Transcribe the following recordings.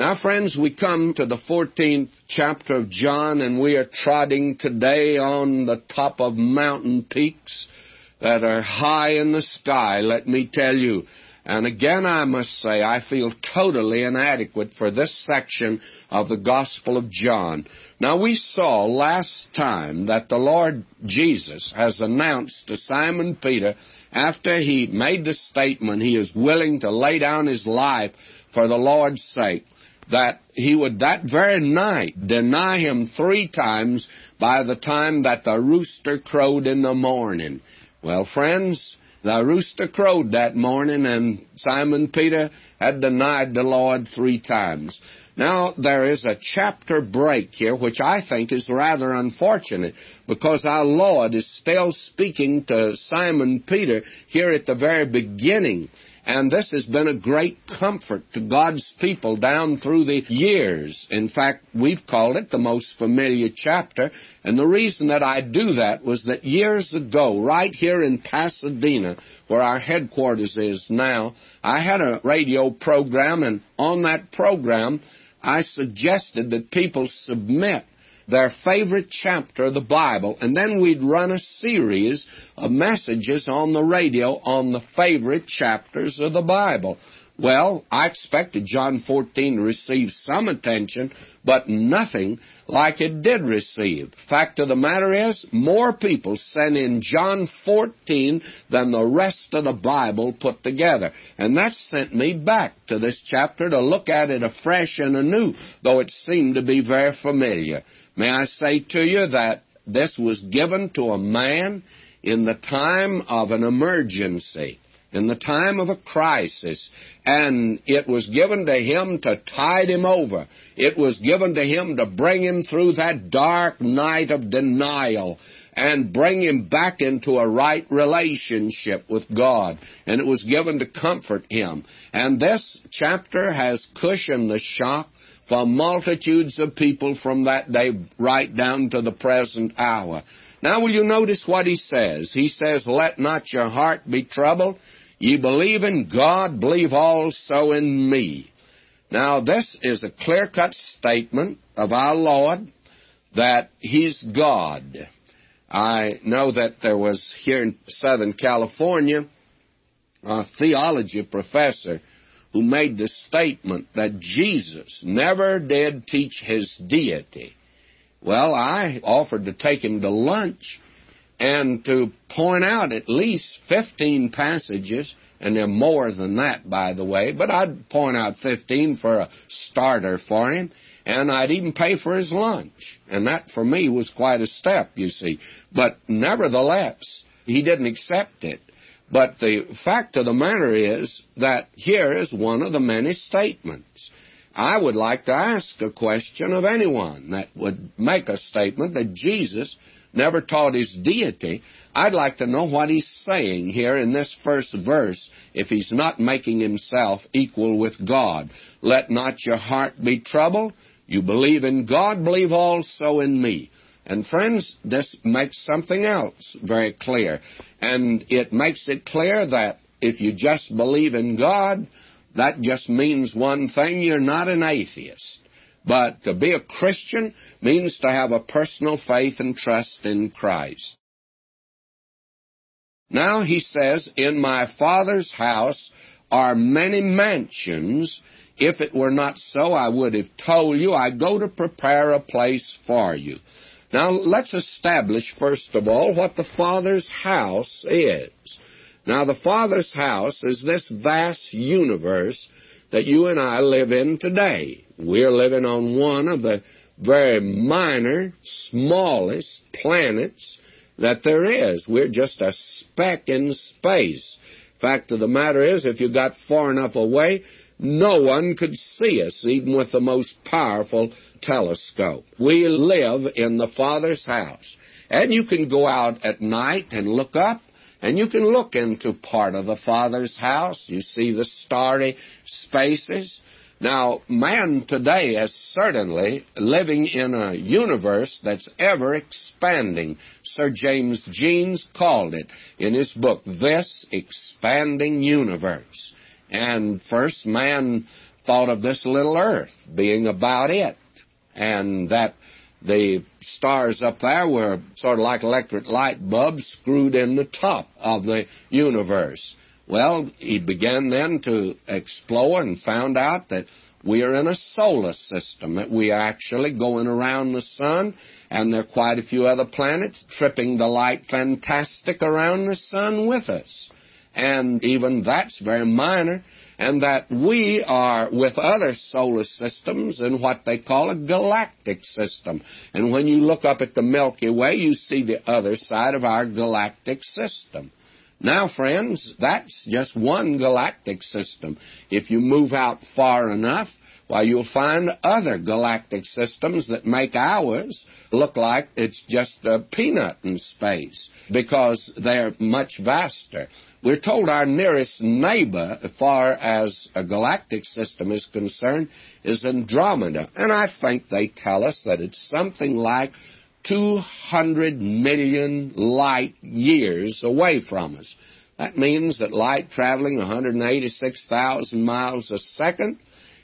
Now, friends, we come to the 14th chapter of John, and we are trotting today on the top of mountain peaks that are high in the sky, let me tell you. And again, I must say, I feel totally inadequate for this section of the Gospel of John. Now, we saw last time that the Lord Jesus has announced to Simon Peter, after he made the statement he is willing to lay down his life for the Lord's sake, that he would that very night deny him three times by the time that the rooster crowed in the morning. Well, friends, the rooster crowed that morning, and Simon Peter had denied the Lord three times. Now, there is a chapter break here, which I think is rather unfortunate, because our Lord is still speaking to Simon Peter here at the very beginning. And this has been a great comfort to God's people down through the years. In fact, we've called it the most familiar chapter. And the reason that I do that was that years ago, right here in Pasadena, where our headquarters is now, I had a radio program, and on that program, I suggested that people submit their favorite chapter of the Bible, and then we'd run a series of messages on the radio on the favorite chapters of the Bible. Well, I expected John 14 to receive some attention, but nothing like it did receive. Fact of the matter is, more people sent in John 14 than the rest of the Bible put together. And that sent me back to this chapter to look at it afresh and anew, though it seemed to be very familiar. May I say to you that this was given to a man in the time of an emergency, in the time of a crisis, and it was given to him to tide him over. It was given to him to bring him through that dark night of denial and bring him back into a right relationship with God. And it was given to comfort him. And this chapter has cushioned the shock for multitudes of people from that day right down to the present hour. Now, will you notice what he says? He says, Let not your heart be troubled. Ye believe in God, believe also in me. Now, this is a clear cut statement of our Lord that He's God. I know that there was here in Southern California a theology professor who made the statement that Jesus never did teach his deity. Well, I offered to take him to lunch and to point out at least 15 passages, and there are more than that, by the way, but I'd point out 15 for a starter for him, and I'd even pay for his lunch. And that for me was quite a step, you see. But nevertheless, he didn't accept it. But the fact of the matter is that here is one of the many statements. I would like to ask a question of anyone that would make a statement that Jesus never taught his deity. I'd like to know what he's saying here in this first verse if he's not making himself equal with God. Let not your heart be troubled. You believe in God, believe also in me. And friends, this makes something else very clear. And it makes it clear that if you just believe in God, that just means one thing you're not an atheist. But to be a Christian means to have a personal faith and trust in Christ. Now he says, In my Father's house are many mansions. If it were not so, I would have told you, I go to prepare a place for you. Now, let's establish, first of all, what the Father's house is. Now, the Father's house is this vast universe that you and I live in today. We're living on one of the very minor, smallest planets that there is. We're just a speck in space. Fact of the matter is, if you got far enough away, no one could see us, even with the most powerful telescope. We live in the Father's house. And you can go out at night and look up, and you can look into part of the Father's house. You see the starry spaces. Now, man today is certainly living in a universe that's ever expanding. Sir James Jeans called it in his book, This Expanding Universe. And first, man thought of this little earth being about it, and that the stars up there were sort of like electric light bulbs screwed in the top of the universe. Well, he began then to explore and found out that we are in a solar system, that we are actually going around the sun, and there are quite a few other planets tripping the light fantastic around the sun with us. And even that's very minor and that we are with other solar systems in what they call a galactic system. And when you look up at the Milky Way, you see the other side of our galactic system. Now, friends, that's just one galactic system. If you move out far enough, why, you'll find other galactic systems that make ours look like it's just a peanut in space because they're much vaster. We're told our nearest neighbor, as far as a galactic system is concerned, is Andromeda. And I think they tell us that it's something like 200 million light years away from us. That means that light traveling 186,000 miles a second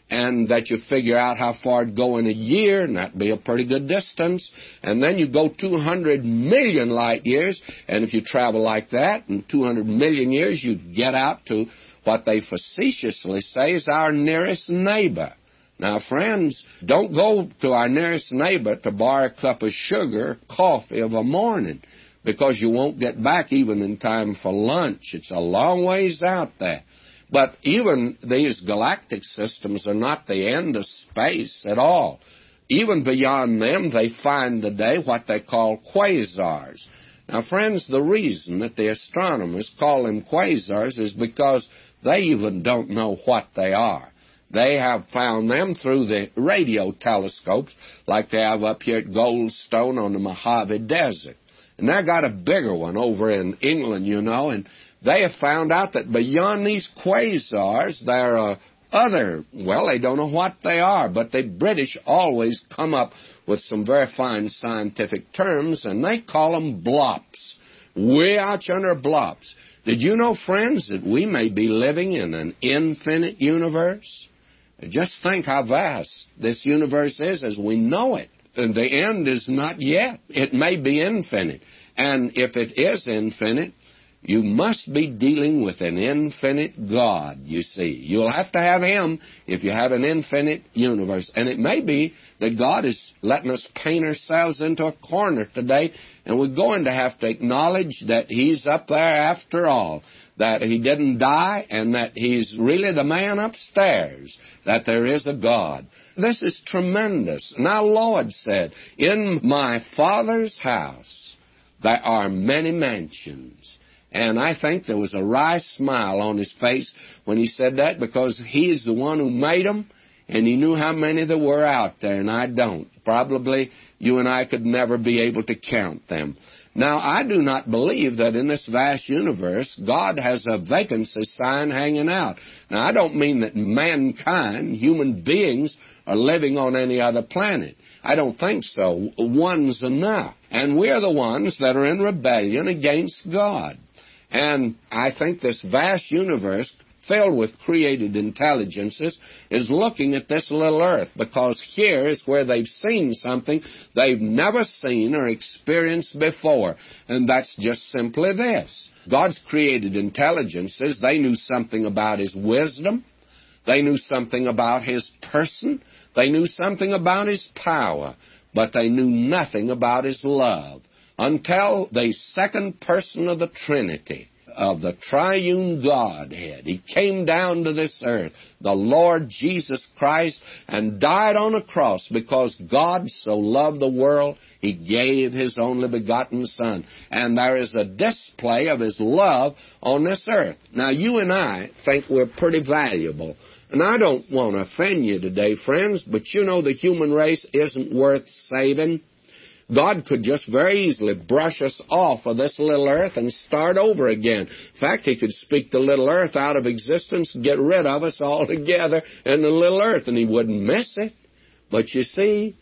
and that you figure out how far it'd go in a year, and that'd be a pretty good distance. And then you go 200 million light years, and if you travel like that in 200 million years, you'd get out to what they facetiously say is our nearest neighbor. Now, friends, don't go to our nearest neighbor to borrow a cup of sugar, coffee of a morning, because you won't get back even in time for lunch. It's a long ways out there. But even these galactic systems are not the end of space at all. Even beyond them, they find today what they call quasars. Now, friends, the reason that the astronomers call them quasars is because they even don't know what they are. They have found them through the radio telescopes, like they have up here at Goldstone on the Mojave Desert. And they got a bigger one over in England, you know, and they have found out that beyond these quasars, there are other, well, they don't know what they are, but the British always come up with some very fine scientific terms, and they call them blops. Way out yonder blops. Did you know, friends, that we may be living in an infinite universe? Just think how vast this universe is as we know it. And the end is not yet. It may be infinite. And if it is infinite, you must be dealing with an infinite God, you see. You'll have to have Him if you have an infinite universe. And it may be that God is letting us paint ourselves into a corner today, and we're going to have to acknowledge that He's up there after all, that He didn't die, and that He's really the man upstairs, that there is a God. This is tremendous. Now, Lord said, In my Father's house there are many mansions. And I think there was a wry smile on his face when he said that because he's the one who made them and he knew how many there were out there, and I don't. Probably you and I could never be able to count them. Now, I do not believe that in this vast universe, God has a vacancy sign hanging out. Now, I don't mean that mankind, human beings, are living on any other planet. I don't think so. One's enough. And we're the ones that are in rebellion against God. And I think this vast universe filled with created intelligences is looking at this little earth because here is where they've seen something they've never seen or experienced before. And that's just simply this. God's created intelligences, they knew something about His wisdom. They knew something about His person. They knew something about His power. But they knew nothing about His love until the second person of the Trinity, of the triune Godhead. He came down to this earth, the Lord Jesus Christ, and died on a cross because God so loved the world, He gave His only begotten Son. And there is a display of His love on this earth. Now, you and I think we're pretty valuable. And I don't want to offend you today, friends, but you know the human race isn't worth saving. God could just very easily brush us off of this little earth and start over again. In fact, He could speak the little earth out of existence get rid of us altogether in the little earth, and He wouldn't miss it. But you see,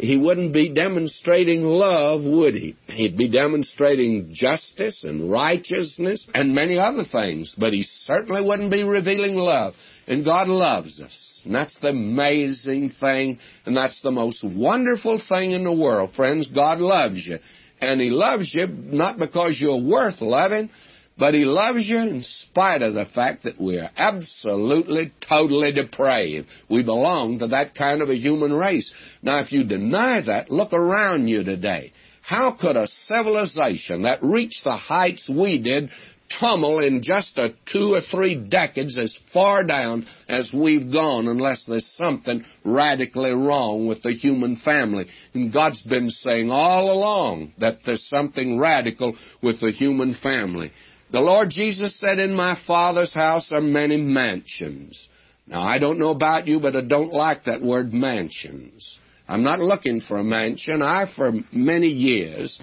he wouldn't be demonstrating love, would he? He'd be demonstrating justice and righteousness and many other things, but he certainly wouldn't be revealing love. And God loves us. And that's the amazing thing, and that's the most wonderful thing in the world. Friends, God loves you. And He loves you not because you're worth loving, but He loves you in spite of the fact that we are absolutely, totally depraved. We belong to that kind of a human race. Now, if you deny that, look around you today. How could a civilization that reached the heights we did tumble in just a two or three decades as far down as we've gone unless there's something radically wrong with the human family. And God's been saying all along that there's something radical with the human family. The Lord Jesus said, In my Father's house are many mansions. Now, I don't know about you, but I don't like that word mansions. I'm not looking for a mansion. I, for many years,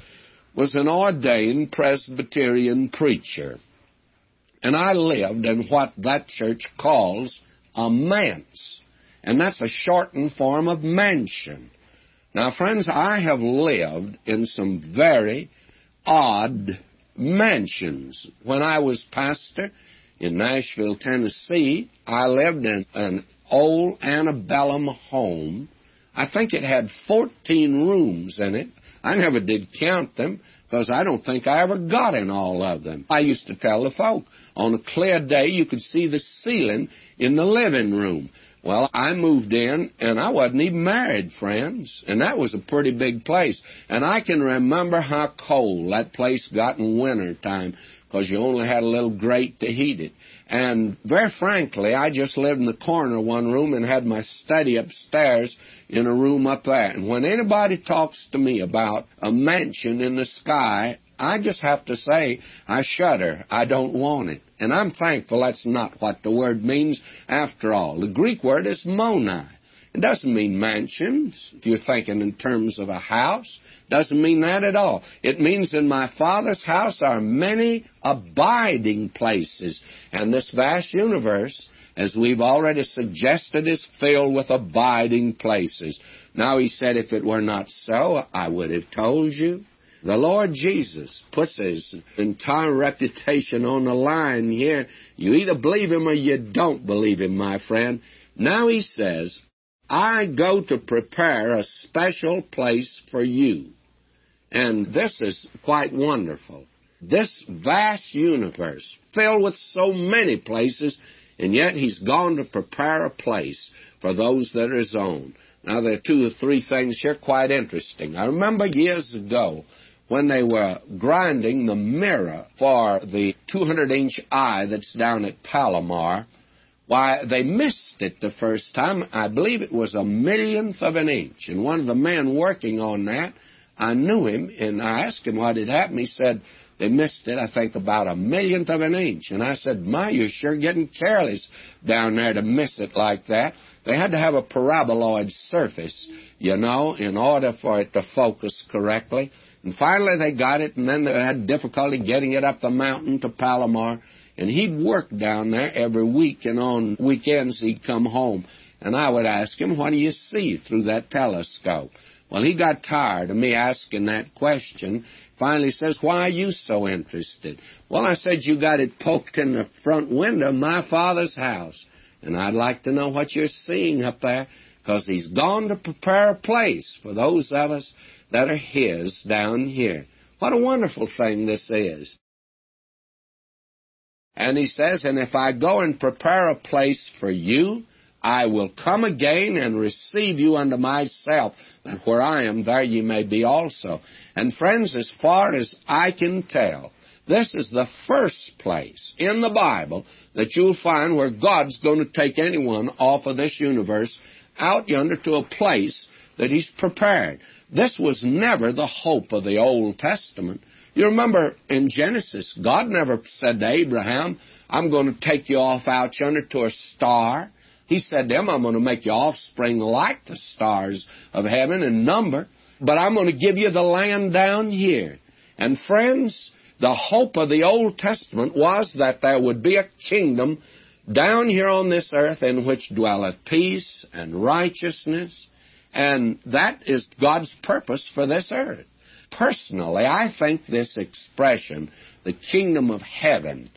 was an ordained Presbyterian preacher. And I lived in what that church calls a manse. And that's a shortened form of mansion. Now, friends, I have lived in some very odd mansions. When I was pastor in Nashville, Tennessee, I lived in an old antebellum home. I think it had 14 rooms in it. I never did count them because I don't think I ever got in all of them. I used to tell the folk on a clear day you could see the ceiling in the living room. Well, I moved in and I wasn't even married, friends. And that was a pretty big place. And I can remember how cold that place got in winter time because you only had a little grate to heat it. And very frankly, I just lived in the corner one room and had my study upstairs in a room up there. And when anybody talks to me about a mansion in the sky, I just have to say, I shudder. I don't want it. And I'm thankful that's not what the word means after all. The Greek word is moni. It doesn't mean mansions, if you're thinking in terms of a house. It doesn't mean that at all. It means in my Father's house are many abiding places. And this vast universe, as we've already suggested, is filled with abiding places. Now, he said, if it were not so, I would have told you. The Lord Jesus puts his entire reputation on the line here. You either believe him or you don't believe him, my friend. Now he says, I go to prepare a special place for you. And this is quite wonderful. This vast universe, filled with so many places, and yet he's gone to prepare a place for those that are his own. Now, there are two or three things here quite interesting. I remember years ago when they were grinding the mirror for the 200 inch eye that's down at Palomar, why, they missed it the first time. I believe it was a millionth of an inch. And one of the men working on that, I knew him, and I asked him what had happened. He said, they missed it, I think, about a millionth of an inch. And I said, My, you're sure getting careless down there to miss it like that. They had to have a paraboloid surface, you know, in order for it to focus correctly. And finally they got it, and then they had difficulty getting it up the mountain to Palomar. And he'd work down there every week, and on weekends he'd come home. And I would ask him, What do you see through that telescope? Well, he got tired of me asking that question. Finally says, Why are you so interested? Well, I said, You got it poked in the front window of my father's house. And I'd like to know what you're seeing up there, because he's gone to prepare a place for those of us that are His down here. What a wonderful thing this is. And He says, And if I go and prepare a place for you, I will come again and receive you unto myself, that where I am, there ye may be also. And friends, as far as I can tell, this is the first place in the Bible that you'll find where God's going to take anyone off of this universe out yonder to a place that He's prepared. This was never the hope of the Old Testament. You remember in Genesis, God never said to Abraham, I'm going to take you off out yonder to a star. He said to him, I'm going to make your offspring like the stars of heaven in number, but I'm going to give you the land down here. And friends, the hope of the Old Testament was that there would be a kingdom down here on this earth in which dwelleth peace and righteousness and that is God's purpose for this earth. Personally, I think this expression, the kingdom of heaven,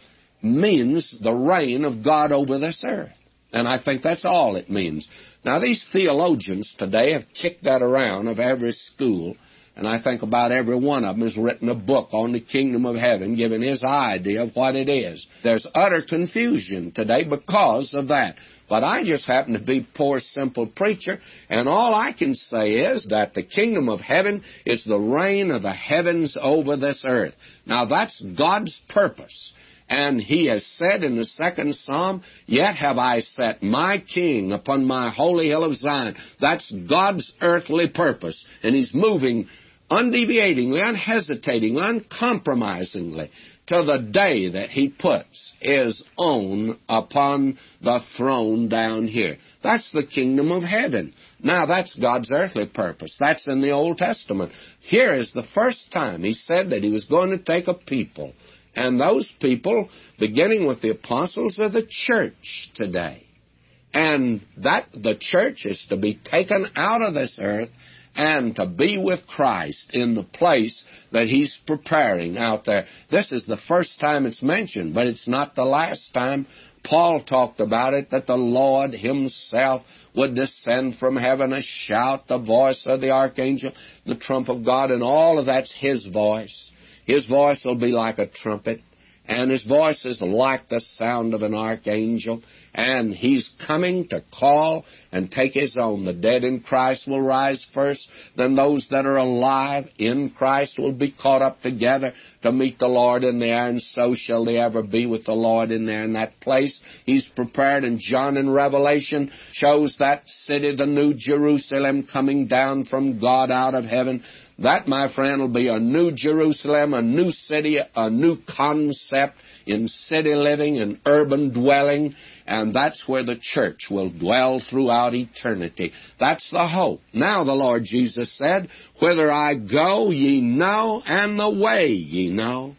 means the reign of God over this earth. And I think that's all it means. Now, these theologians today have kicked that around of every school, and I think about every one of them has written a book on the kingdom of heaven, giving his idea of what it is. There's utter confusion today because of that. But I just happen to be poor, simple preacher, and all I can say is that the kingdom of heaven is the reign of the heavens over this earth. Now that's God's purpose. And he has said in the second psalm, Yet have I set my king upon my holy hill of Zion. That's God's earthly purpose. And he's moving undeviatingly, unhesitatingly, uncompromisingly to the day that he puts his own upon the throne down here. That's the kingdom of heaven. Now, that's God's earthly purpose. That's in the Old Testament. Here is the first time he said that he was going to take a people. And those people, beginning with the apostles, are the church today. And that the church is to be taken out of this earth and to be with Christ in the place that He's preparing out there. This is the first time it's mentioned, but it's not the last time. Paul talked about it that the Lord Himself would descend from heaven, a shout, the voice of the archangel, the trump of God, and all of that's His voice. His voice will be like a trumpet and his voice is like the sound of an archangel, and he's coming to call and take his own. The dead in Christ will rise first, then those that are alive in Christ will be caught up together to meet the Lord in the air, and so shall they ever be with the Lord in there in that place. He's prepared, and John in Revelation shows that city, the New Jerusalem, coming down from God out of heaven that, my friend, will be a new Jerusalem, a new city, a new concept in city living and urban dwelling, and that's where the church will dwell throughout eternity. That's the hope. Now the Lord Jesus said, Whither I go, ye know, and the way ye know.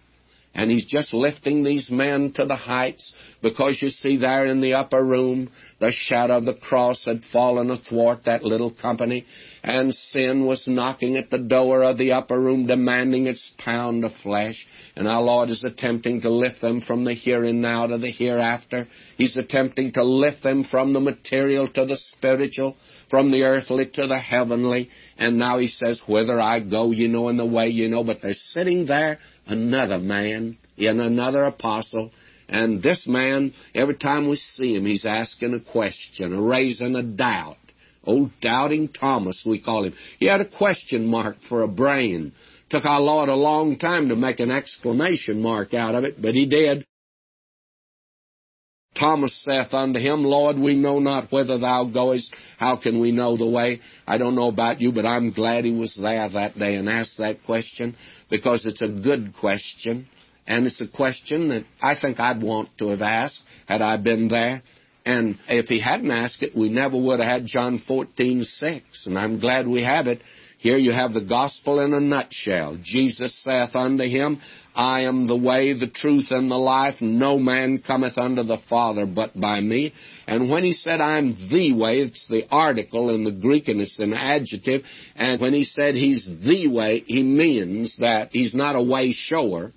And he's just lifting these men to the heights because you see there in the upper room the shadow of the cross had fallen athwart that little company and sin was knocking at the door of the upper room demanding its pound of flesh. And our Lord is attempting to lift them from the here and now to the hereafter. He's attempting to lift them from the material to the spiritual, from the earthly to the heavenly. And now he says, Whither I go, you know, in the way you know. But they're sitting there another man and another apostle. And this man, every time we see him, he's asking a question, raising a doubt. Old Doubting Thomas, we call him. He had a question mark for a brain. Took our Lord a long time to make an exclamation mark out of it, but he did. Thomas saith unto him, Lord, we know not whither thou goest. How can we know the way? I don't know about you, but I'm glad he was there that day and asked that question because it's a good question. And it's a question that I think I'd want to have asked had I been there. And if he hadn't asked it, we never would have had John 14, 6. And I'm glad we have it. Here you have the gospel in a nutshell. Jesus saith unto him, I am the way, the truth, and the life. No man cometh unto the Father but by me. And when he said, I'm the way, it's the article in the Greek and it's an adjective. And when he said he's the way, he means that he's not a way shower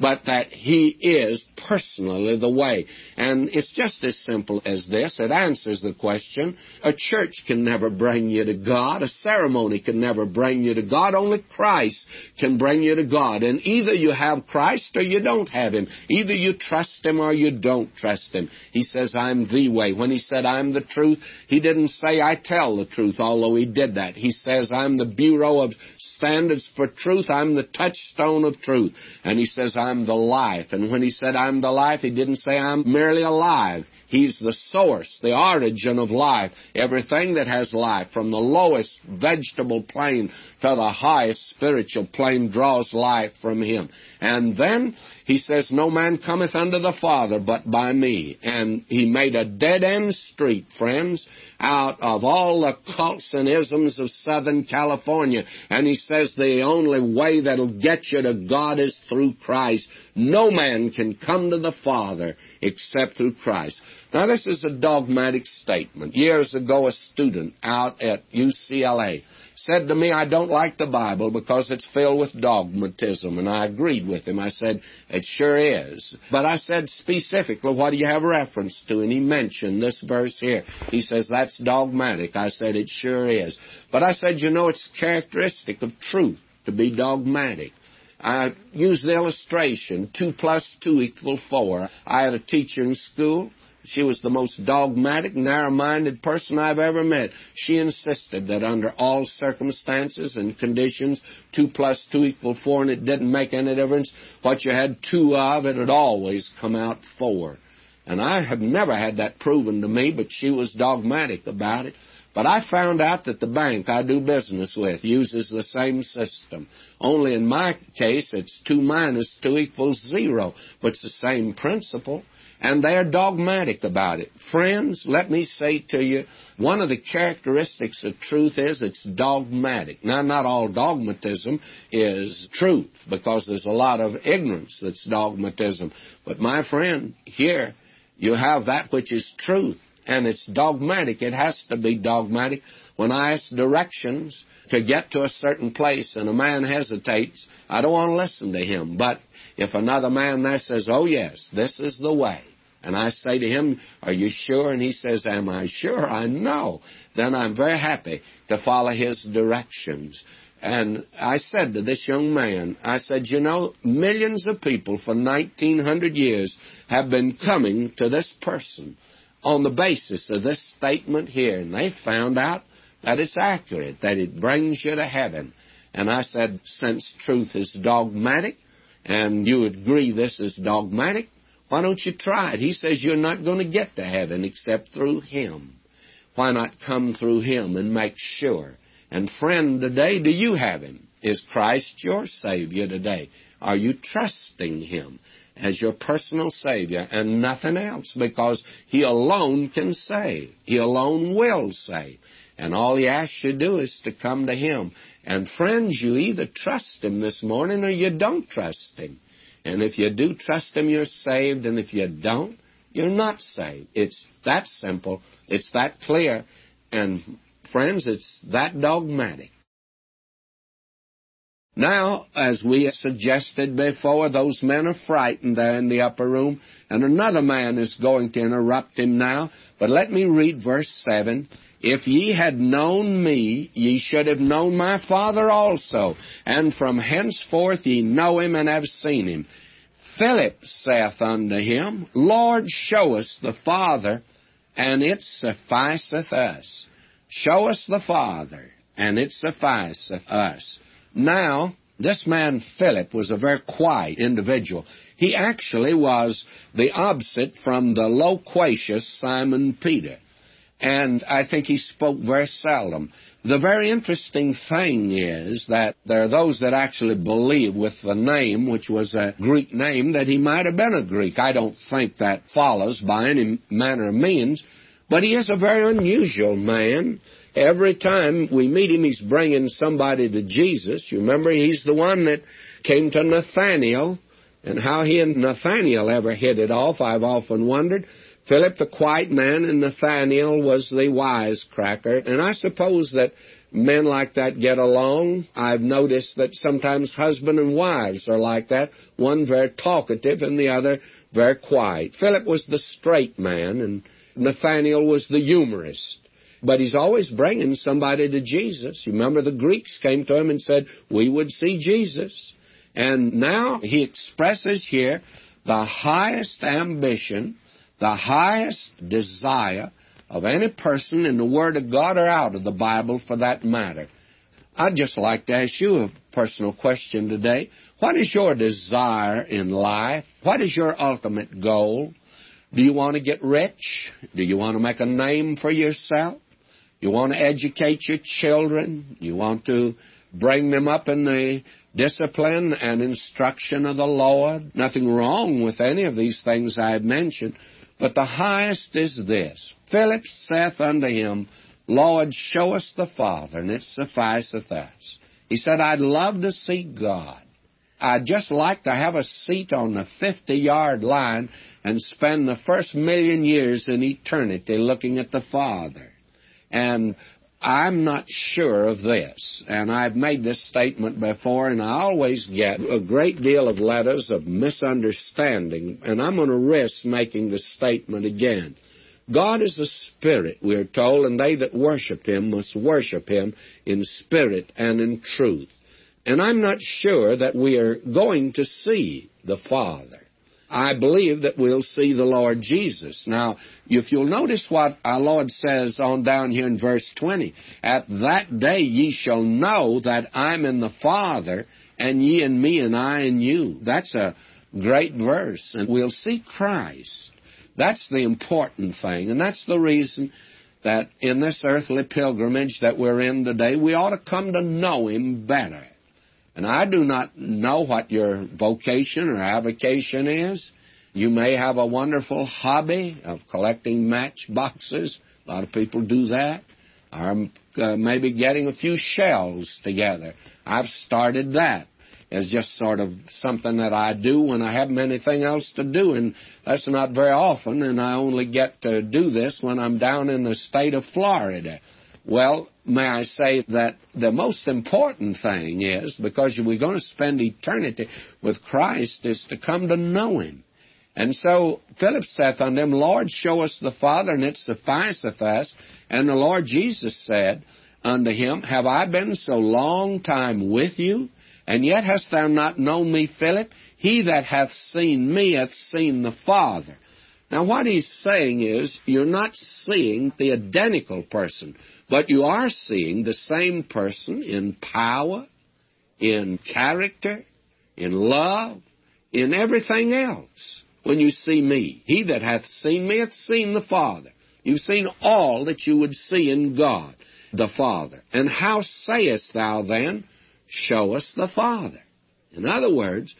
but that He is personally the way. And it's just as simple as this. It answers the question. A church can never bring you to God. A ceremony can never bring you to God. Only Christ can bring you to God. And either you have Christ or you don't have Him. Either you trust Him or you don't trust Him. He says, I'm the way. When He said, I'm the truth, He didn't say, I tell the truth, although He did that. He says, I'm the Bureau of Standards for Truth. I'm the touchstone of truth. And He says, the life. And when he said, I'm the life, he didn't say I'm merely alive. He's the source, the origin of life. Everything that has life, from the lowest vegetable plane to the highest spiritual plane, draws life from him. And then he says, No man cometh unto the Father but by me. And he made a dead end street, friends, out of all the cults and isms of Southern California. And he says the only way that'll get you to God is through Christ. No man can come to the Father except through Christ. Now, this is a dogmatic statement. Years ago, a student out at UCLA said to me, I don't like the Bible because it's filled with dogmatism. And I agreed with him. I said, it sure is. But I said specifically, what do you have reference to? And he mentioned this verse here. He says, that's dogmatic. I said, it sure is. But I said, you know, it's characteristic of truth to be dogmatic. I used the illustration, 2 plus 2 equal 4. I had a teacher in school she was the most dogmatic, narrow minded person I've ever met. She insisted that under all circumstances and conditions, 2 plus 2 equaled 4, and it didn't make any difference what you had two of, it would always come out 4. And I have never had that proven to me, but she was dogmatic about it. But I found out that the bank I do business with uses the same system. Only in my case, it's 2 minus 2 equals 0, but it's the same principle and they're dogmatic about it. Friends, let me say to you, one of the characteristics of truth is it's dogmatic. Now, not all dogmatism is truth, because there's a lot of ignorance that's dogmatism. But my friend, here you have that which is truth, and it's dogmatic. It has to be dogmatic. When I ask directions to get to a certain place and a man hesitates, I don't want to listen to him. But if another man there says, Oh, yes, this is the way, and I say to him, Are you sure? And he says, Am I sure? I know. Then I'm very happy to follow his directions. And I said to this young man, I said, You know, millions of people for 1900 years have been coming to this person on the basis of this statement here, and they found out that it's accurate, that it brings you to heaven. And I said, Since truth is dogmatic, and you agree this is dogmatic, why don't you try it? He says you're not going to get to heaven except through Him. Why not come through Him and make sure? And friend, today, do you have Him? Is Christ your Savior today? Are you trusting Him as your personal Savior and nothing else? Because He alone can save. He alone will save. And all He asks you to do is to come to Him. And friends, you either trust Him this morning or you don't trust Him. And if you do trust Him, you're saved. And if you don't, you're not saved. It's that simple. It's that clear. And friends, it's that dogmatic. Now, as we suggested before, those men are frightened there in the upper room, and another man is going to interrupt him now. But let me read verse 7. If ye had known me, ye should have known my Father also, and from henceforth ye know him and have seen him. Philip saith unto him, Lord, show us the Father, and it sufficeth us. Show us the Father, and it sufficeth us. Now, this man Philip was a very quiet individual. He actually was the opposite from the loquacious Simon Peter. And I think he spoke very seldom. The very interesting thing is that there are those that actually believe with the name, which was a Greek name, that he might have been a Greek. I don't think that follows by any manner of means, but he is a very unusual man. Every time we meet him, he's bringing somebody to Jesus. You remember, he's the one that came to Nathaniel, and how he and Nathaniel ever hit it off, I've often wondered. Philip the quiet man, and Nathaniel was the wisecracker. And I suppose that men like that get along. I've noticed that sometimes husband and wives are like that. One very talkative and the other very quiet. Philip was the straight man, and Nathaniel was the humorist. But he's always bringing somebody to Jesus. You remember the Greeks came to him and said, We would see Jesus. And now he expresses here the highest ambition, the highest desire of any person in the Word of God or out of the Bible for that matter. I'd just like to ask you a personal question today. What is your desire in life? What is your ultimate goal? Do you want to get rich? Do you want to make a name for yourself? You want to educate your children. You want to bring them up in the discipline and instruction of the Lord. Nothing wrong with any of these things I have mentioned. But the highest is this Philip saith unto him, Lord, show us the Father, and it sufficeth us. He said, I'd love to see God. I'd just like to have a seat on the 50 yard line and spend the first million years in eternity looking at the Father. And I'm not sure of this, and I've made this statement before, and I always get a great deal of letters of misunderstanding, and I'm going to risk making the statement again. God is a spirit, we're told, and they that worship him must worship him in spirit and in truth. And I'm not sure that we are going to see the Father. I believe that we'll see the Lord Jesus. Now, if you'll notice what our Lord says on down here in verse 20, at that day ye shall know that I'm in the Father, and ye in me, and I in you. That's a great verse, and we'll see Christ. That's the important thing, and that's the reason that in this earthly pilgrimage that we're in today, we ought to come to know Him better. And I do not know what your vocation or avocation is. You may have a wonderful hobby of collecting matchboxes. A lot of people do that. Or uh, maybe getting a few shells together. I've started that as just sort of something that I do when I haven't anything else to do, and that's not very often, and I only get to do this when I'm down in the state of Florida. Well, may I say that the most important thing is, because we're going to spend eternity with Christ, is to come to know Him. And so Philip saith unto him, Lord, show us the Father, and it sufficeth us. And the Lord Jesus said unto him, Have I been so long time with you, and yet hast thou not known me, Philip? He that hath seen me hath seen the Father. Now, what he's saying is, you're not seeing the identical person, but you are seeing the same person in power, in character, in love, in everything else when you see me. He that hath seen me hath seen the Father. You've seen all that you would see in God, the Father. And how sayest thou then, Show us the Father? In other words,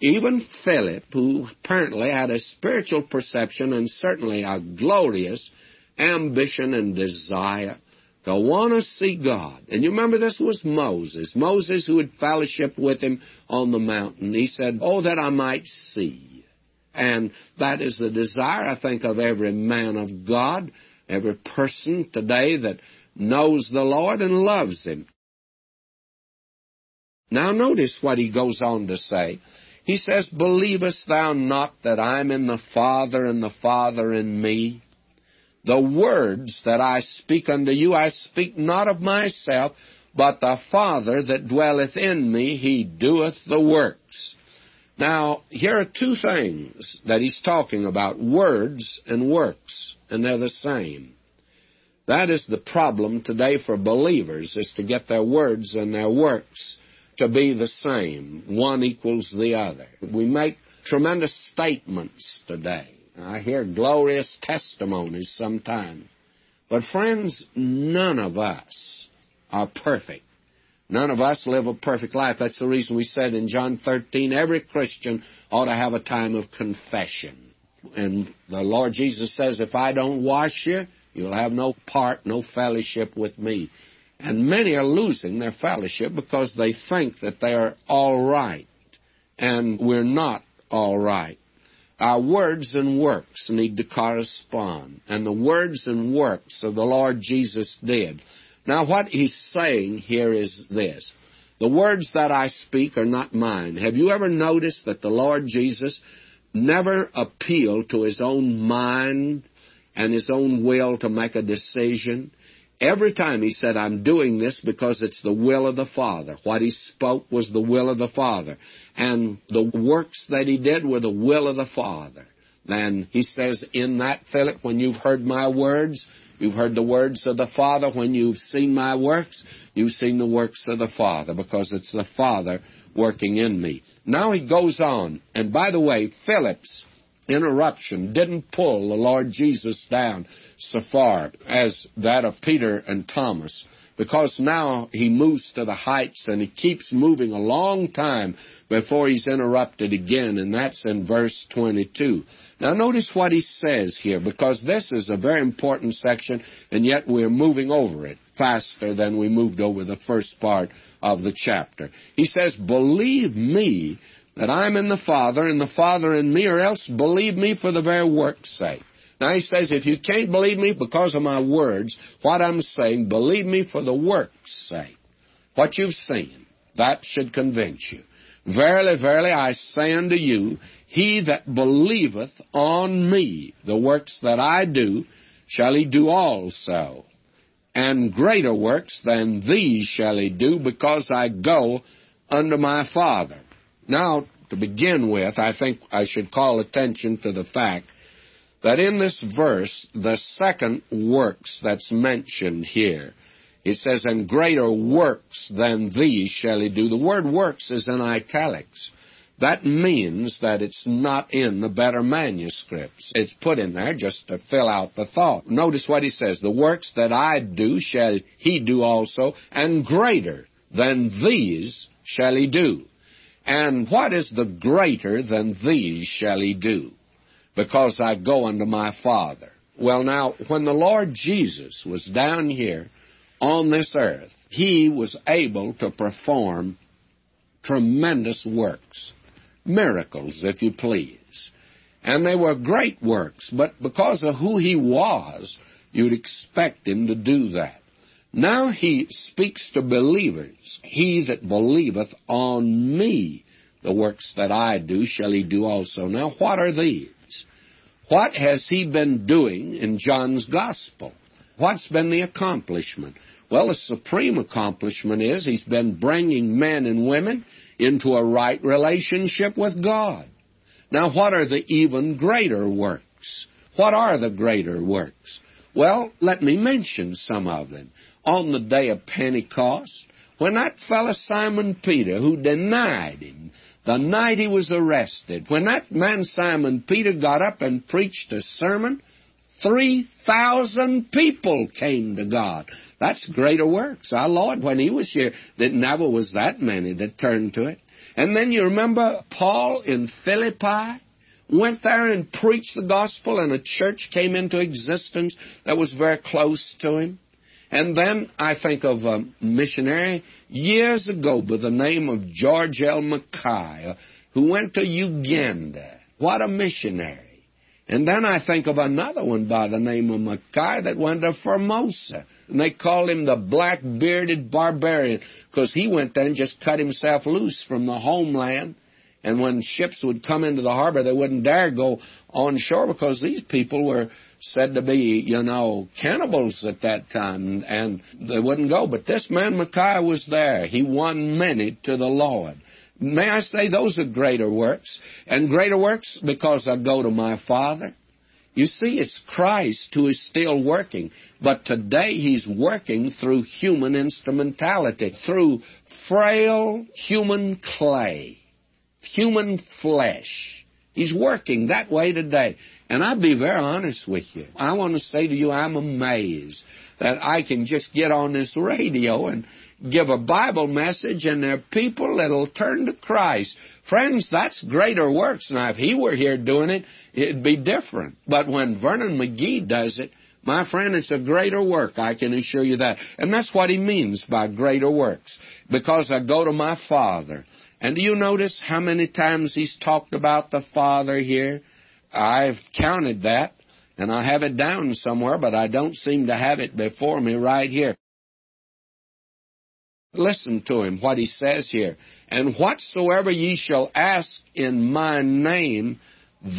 even Philip, who apparently had a spiritual perception and certainly a glorious ambition and desire to want to see God. And you remember this was Moses. Moses who had fellowship with him on the mountain. He said, Oh, that I might see. And that is the desire, I think, of every man of God, every person today that knows the Lord and loves Him. Now notice what he goes on to say. He says, Believest thou not that I'm in the Father and the Father in me? The words that I speak unto you, I speak not of myself, but the Father that dwelleth in me, he doeth the works. Now, here are two things that he's talking about words and works, and they're the same. That is the problem today for believers, is to get their words and their works to be the same. One equals the other. We make tremendous statements today. I hear glorious testimonies sometimes. But friends, none of us are perfect. None of us live a perfect life. That's the reason we said in John 13, every Christian ought to have a time of confession. And the Lord Jesus says, if I don't wash you, you'll have no part, no fellowship with me. And many are losing their fellowship because they think that they are all right. And we're not all right. Our words and works need to correspond. And the words and works of the Lord Jesus did. Now, what he's saying here is this The words that I speak are not mine. Have you ever noticed that the Lord Jesus never appealed to his own mind and his own will to make a decision? Every time he said, I'm doing this because it's the will of the Father. What he spoke was the will of the Father. And the works that he did were the will of the Father. Then he says, in that, Philip, when you've heard my words, you've heard the words of the Father. When you've seen my works, you've seen the works of the Father because it's the Father working in me. Now he goes on. And by the way, Philip's interruption didn't pull the Lord Jesus down so far as that of Peter and Thomas because now he moves to the heights and he keeps moving a long time before he's interrupted again, and that's in verse 22. Now, notice what he says here because this is a very important section, and yet we're moving over it. faster than we moved over the first part of the chapter. He says, Believe me that I'm in the Father and the Father in me, or else believe me for the very work's sake. Now he says, if you can't believe me because of my words, what I'm saying, believe me for the work's sake. What you've seen, that should convince you. Verily, verily, I say unto you, he that believeth on me, the works that I do, shall he do also. And greater works than these shall he do, because I go unto my Father. Now, to begin with, I think I should call attention to the fact that in this verse, the second works that's mentioned here, it says, and greater works than these shall he do. The word works is in italics. That means that it's not in the better manuscripts. It's put in there just to fill out the thought. Notice what he says. The works that I do shall he do also, and greater than these shall he do. And what is the greater than these shall he do? Because I go unto my Father. Well, now, when the Lord Jesus was down here on this earth, he was able to perform tremendous works miracles, if you please. And they were great works, but because of who he was, you'd expect him to do that. Now he speaks to believers. He that believeth on me, the works that I do, shall he do also. Now, what are these? What has he been doing in John's Gospel? What's been the accomplishment? Well, the supreme accomplishment is he's been bringing men and women into a right relationship with God. Now, what are the even greater works? What are the greater works? Well, let me mention some of them. On the day of Pentecost, when that fellow Simon Peter, who denied him the night he was arrested, when that man Simon Peter got up and preached a sermon, 3,000 people came to God. That's greater works. Our Lord, when He was here, there never was that many that turned to it. And then you remember Paul in Philippi? Went there and preached the gospel, and a church came into existence that was very close to him. And then I think of a missionary years ago by the name of George L. Mackay, who went to Uganda. What a missionary. And then I think of another one by the name of Mackay that went to Formosa. And they called him the black bearded barbarian because he went there and just cut himself loose from the homeland. And when ships would come into the harbor, they wouldn't dare go on shore because these people were said to be, you know, cannibals at that time, and they wouldn't go. But this man Mackay was there. He won many to the Lord. May I say those are greater works? And greater works because I go to my Father. You see, it's Christ who is still working. But today he's working through human instrumentality, through frail human clay, human flesh. He's working that way today. And I'll be very honest with you. I want to say to you, I'm amazed that I can just get on this radio and give a Bible message and there are people that'll turn to Christ. Friends, that's greater works. Now, if he were here doing it, it'd be different. But when Vernon McGee does it, my friend, it's a greater work, I can assure you that. And that's what he means by greater works. Because I go to my Father. And do you notice how many times he's talked about the Father here? I've counted that, and I have it down somewhere, but I don't seem to have it before me right here. Listen to him, what he says here. And whatsoever ye shall ask in my name,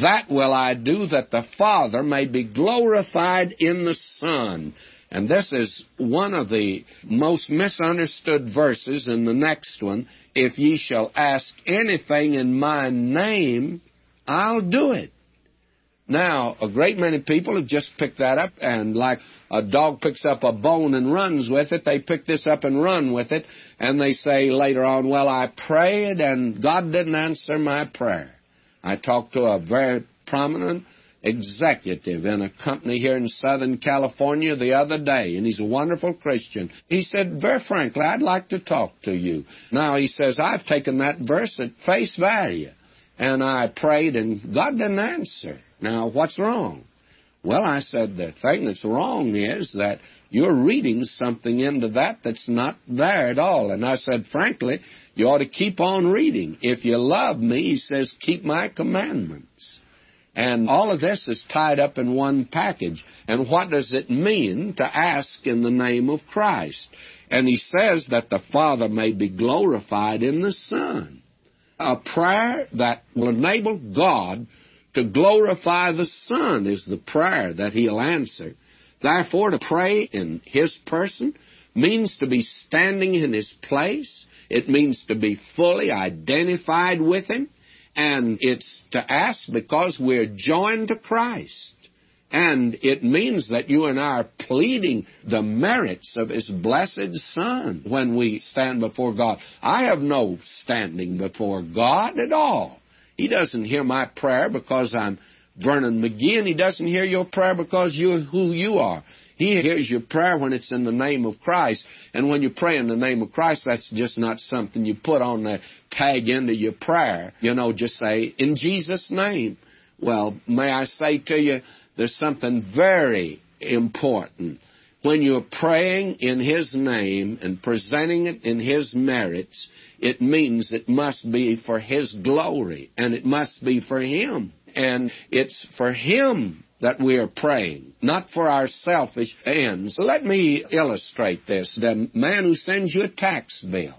that will I do, that the Father may be glorified in the Son. And this is one of the most misunderstood verses in the next one. If ye shall ask anything in my name, I'll do it. Now, a great many people have just picked that up, and like a dog picks up a bone and runs with it, they pick this up and run with it, and they say later on, Well, I prayed, and God didn't answer my prayer. I talked to a very prominent executive in a company here in Southern California the other day, and he's a wonderful Christian. He said, Very frankly, I'd like to talk to you. Now, he says, I've taken that verse at face value, and I prayed, and God didn't answer. Now, what's wrong? Well, I said, the thing that's wrong is that you're reading something into that that's not there at all. And I said, frankly, you ought to keep on reading. If you love me, he says, keep my commandments. And all of this is tied up in one package. And what does it mean to ask in the name of Christ? And he says that the Father may be glorified in the Son. A prayer that will enable God to glorify the Son is the prayer that he'll answer. Therefore, to pray in his person means to be standing in his place. It means to be fully identified with him. And it's to ask because we're joined to Christ. And it means that you and I are pleading the merits of His blessed Son when we stand before God. I have no standing before God at all. He doesn't hear my prayer because I'm Vernon McGee, and He doesn't hear your prayer because you're who you are. He hears your prayer when it's in the name of Christ. And when you pray in the name of Christ, that's just not something you put on the tag into your prayer. You know, just say, in Jesus' name. Well, may I say to you, there's something very important. When you're praying in His name and presenting it in His merits, it means it must be for His glory and it must be for Him. And it's for Him that we are praying, not for our selfish ends. Let me illustrate this. The man who sends you a tax bill,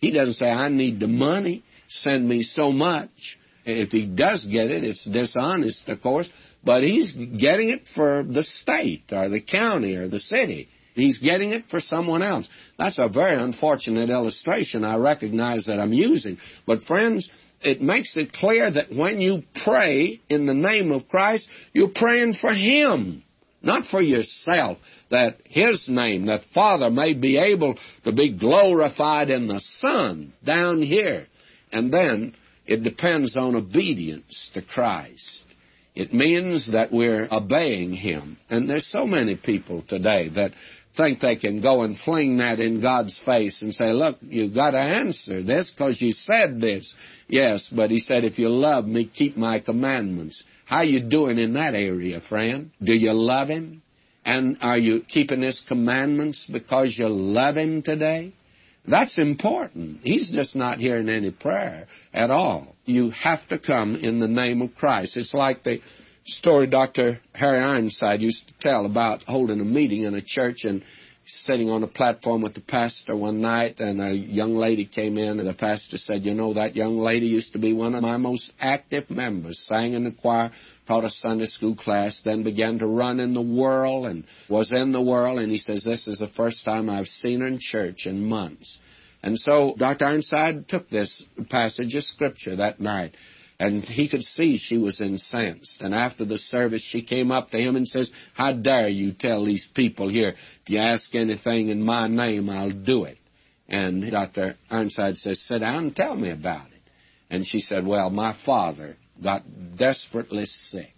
he doesn't say, I need the money, send me so much. If he does get it, it's dishonest, of course, but he's getting it for the state or the county or the city. He's getting it for someone else. That's a very unfortunate illustration. I recognize that I'm using. But friends, it makes it clear that when you pray in the name of Christ, you're praying for Him, not for yourself, that His name, that Father may be able to be glorified in the Son down here. And then it depends on obedience to Christ. It means that we're obeying Him. And there's so many people today that think they can go and fling that in God's face and say, look, you've got to answer this because you said this. Yes, but he said, if you love me, keep my commandments. How you doing in that area, friend? Do you love him? And are you keeping his commandments because you love him today? That's important. He's just not hearing any prayer at all. You have to come in the name of Christ. It's like the story Dr. Harry Ironside used to tell about holding a meeting in a church and sitting on a platform with the pastor one night and a young lady came in and the pastor said, you know, that young lady used to be one of my most active members, sang in the choir, taught a Sunday school class, then began to run in the world and was in the world. And he says, this is the first time I've seen her in church in months. And so Dr. Ironside took this passage of scripture that night and he could see she was incensed. And after the service, she came up to him and says, How dare you tell these people here, if you ask anything in my name, I'll do it. And Dr. Ironside says, Sit down and tell me about it. And she said, Well, my father got desperately sick.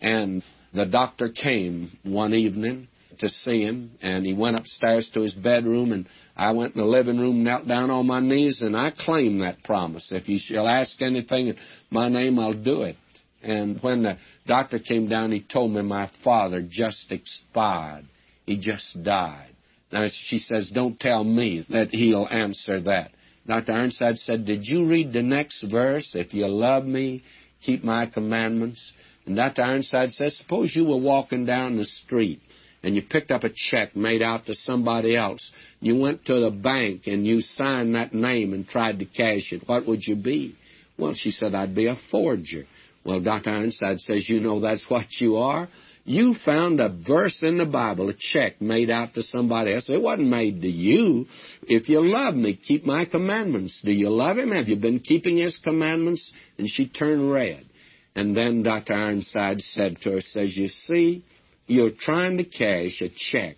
And the doctor came one evening to see him, and he went upstairs to his bedroom, and I went in the living room, knelt down on my knees, and I claimed that promise. If you shall ask anything in my name, I'll do it. And when the doctor came down, he told me my father just expired. He just died. Now, she says, don't tell me that he'll answer that. Dr. Ironside said, Did you read the next verse? If you love me, keep my commandments. And Dr. Ironside says, Suppose you were walking down the street and you picked up a check made out to somebody else. You went to the bank and you signed that name and tried to cash it. What would you be? Well, she said, I'd be a forger. Well, Dr. Ironside says, You know that's what you are? You found a verse in the Bible, a check made out to somebody else. It wasn't made to you. If you love me, keep my commandments. Do you love him? Have you been keeping his commandments? And she turned red. And then Dr. Ironside said to her, says, You see, you're trying to cash a check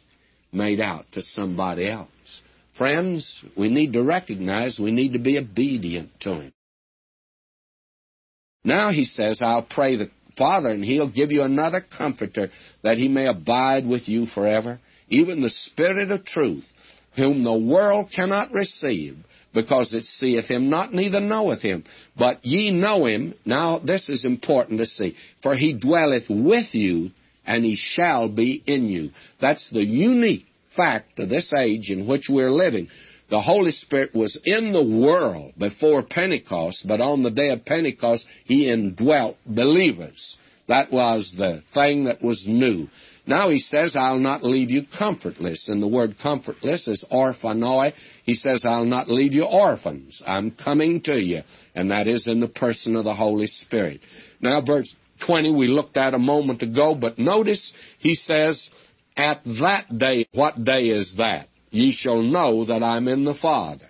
made out to somebody else. Friends, we need to recognize we need to be obedient to Him. Now he says, I'll pray the Father, and He'll give you another comforter that He may abide with you forever, even the Spirit of truth, whom the world cannot receive, because it seeth him not, neither knoweth him. But ye know him. Now, this is important to see. For he dwelleth with you and he shall be in you. That's the unique fact of this age in which we're living. The Holy Spirit was in the world before Pentecost, but on the day of Pentecost, He indwelt believers. That was the thing that was new. Now he says, I'll not leave you comfortless. And the word comfortless is orphanoi. He says, I'll not leave you orphans. I'm coming to you. And that is in the person of the Holy Spirit. Now, verse 20 we looked at a moment ago, but notice he says, At that day, what day is that? Ye shall know that I'm in the Father.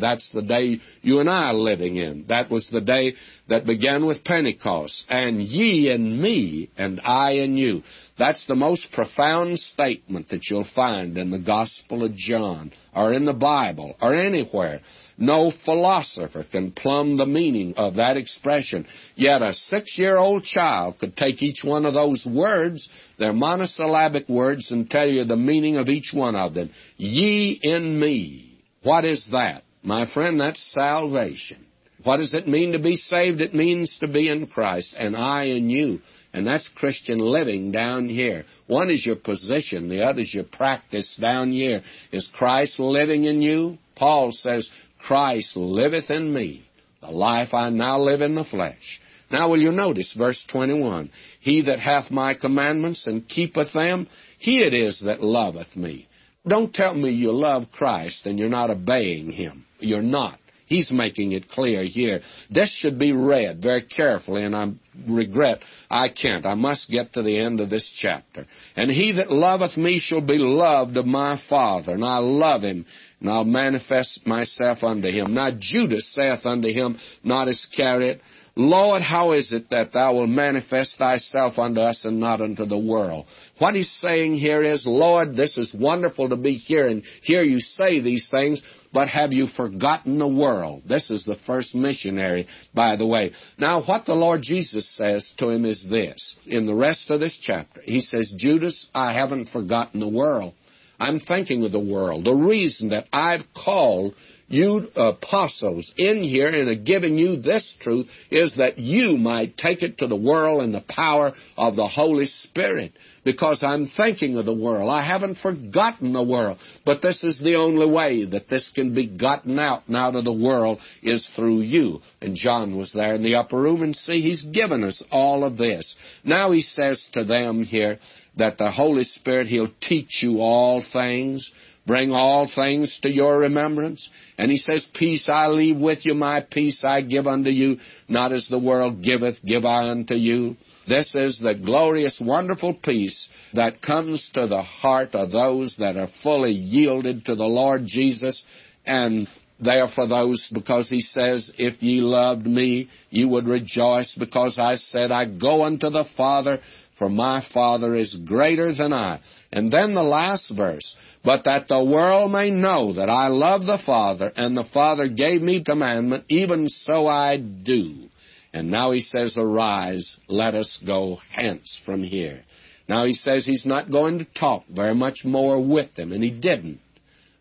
That's the day you and I are living in. That was the day that began with Pentecost. And ye in me, and I in you. That's the most profound statement that you'll find in the Gospel of John, or in the Bible, or anywhere. No philosopher can plumb the meaning of that expression. Yet a six year old child could take each one of those words, they're monosyllabic words, and tell you the meaning of each one of them. Ye in me. What is that? My friend, that's salvation. What does it mean to be saved? It means to be in Christ, and I in you. And that's Christian living down here. One is your position, the other is your practice down here. Is Christ living in you? Paul says, Christ liveth in me. The life I now live in the flesh. Now will you notice verse 21? He that hath my commandments and keepeth them, he it is that loveth me. Don't tell me you love Christ and you're not obeying Him. You're not. He's making it clear here. This should be read very carefully, and I regret I can't. I must get to the end of this chapter. And he that loveth me shall be loved of my Father, and I love him, and I'll manifest myself unto him. Now Judas saith unto him, not Iscariot, Lord, how is it that thou wilt manifest thyself unto us and not unto the world? What he's saying here is, Lord, this is wonderful to be here and hear you say these things, but have you forgotten the world? This is the first missionary, by the way. Now, what the Lord Jesus says to him is this. In the rest of this chapter, he says, Judas, I haven't forgotten the world. I'm thinking of the world. The reason that I've called you uh, apostles in here and are giving you this truth is that you might take it to the world in the power of the Holy Spirit. Because I'm thinking of the world. I haven't forgotten the world. But this is the only way that this can be gotten out and out of the world is through you. And John was there in the upper room and see, he's given us all of this. Now he says to them here that the Holy Spirit, he'll teach you all things bring all things to your remembrance. And he says, Peace I leave with you, my peace I give unto you, not as the world giveth, give I unto you. This is the glorious, wonderful peace that comes to the heart of those that are fully yielded to the Lord Jesus and for those because he says, If ye loved me, ye would rejoice because I said, I go unto the Father, for my Father is greater than I. And then the last verse, but that the world may know that I love the Father, and the Father gave me commandment, even so I do. And now he says, Arise, let us go hence from here. Now he says he's not going to talk very much more with them, and he didn't.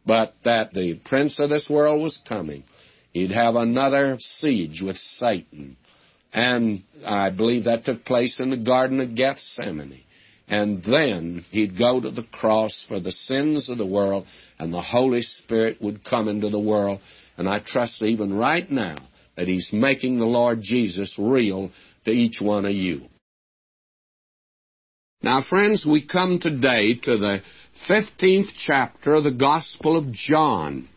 But that the prince of this world was coming. He'd have another siege with Satan. And I believe that took place in the Garden of Gethsemane. And then he'd go to the cross for the sins of the world, and the Holy Spirit would come into the world. And I trust even right now that he's making the Lord Jesus real to each one of you. Now, friends, we come today to the 15th chapter of the Gospel of John.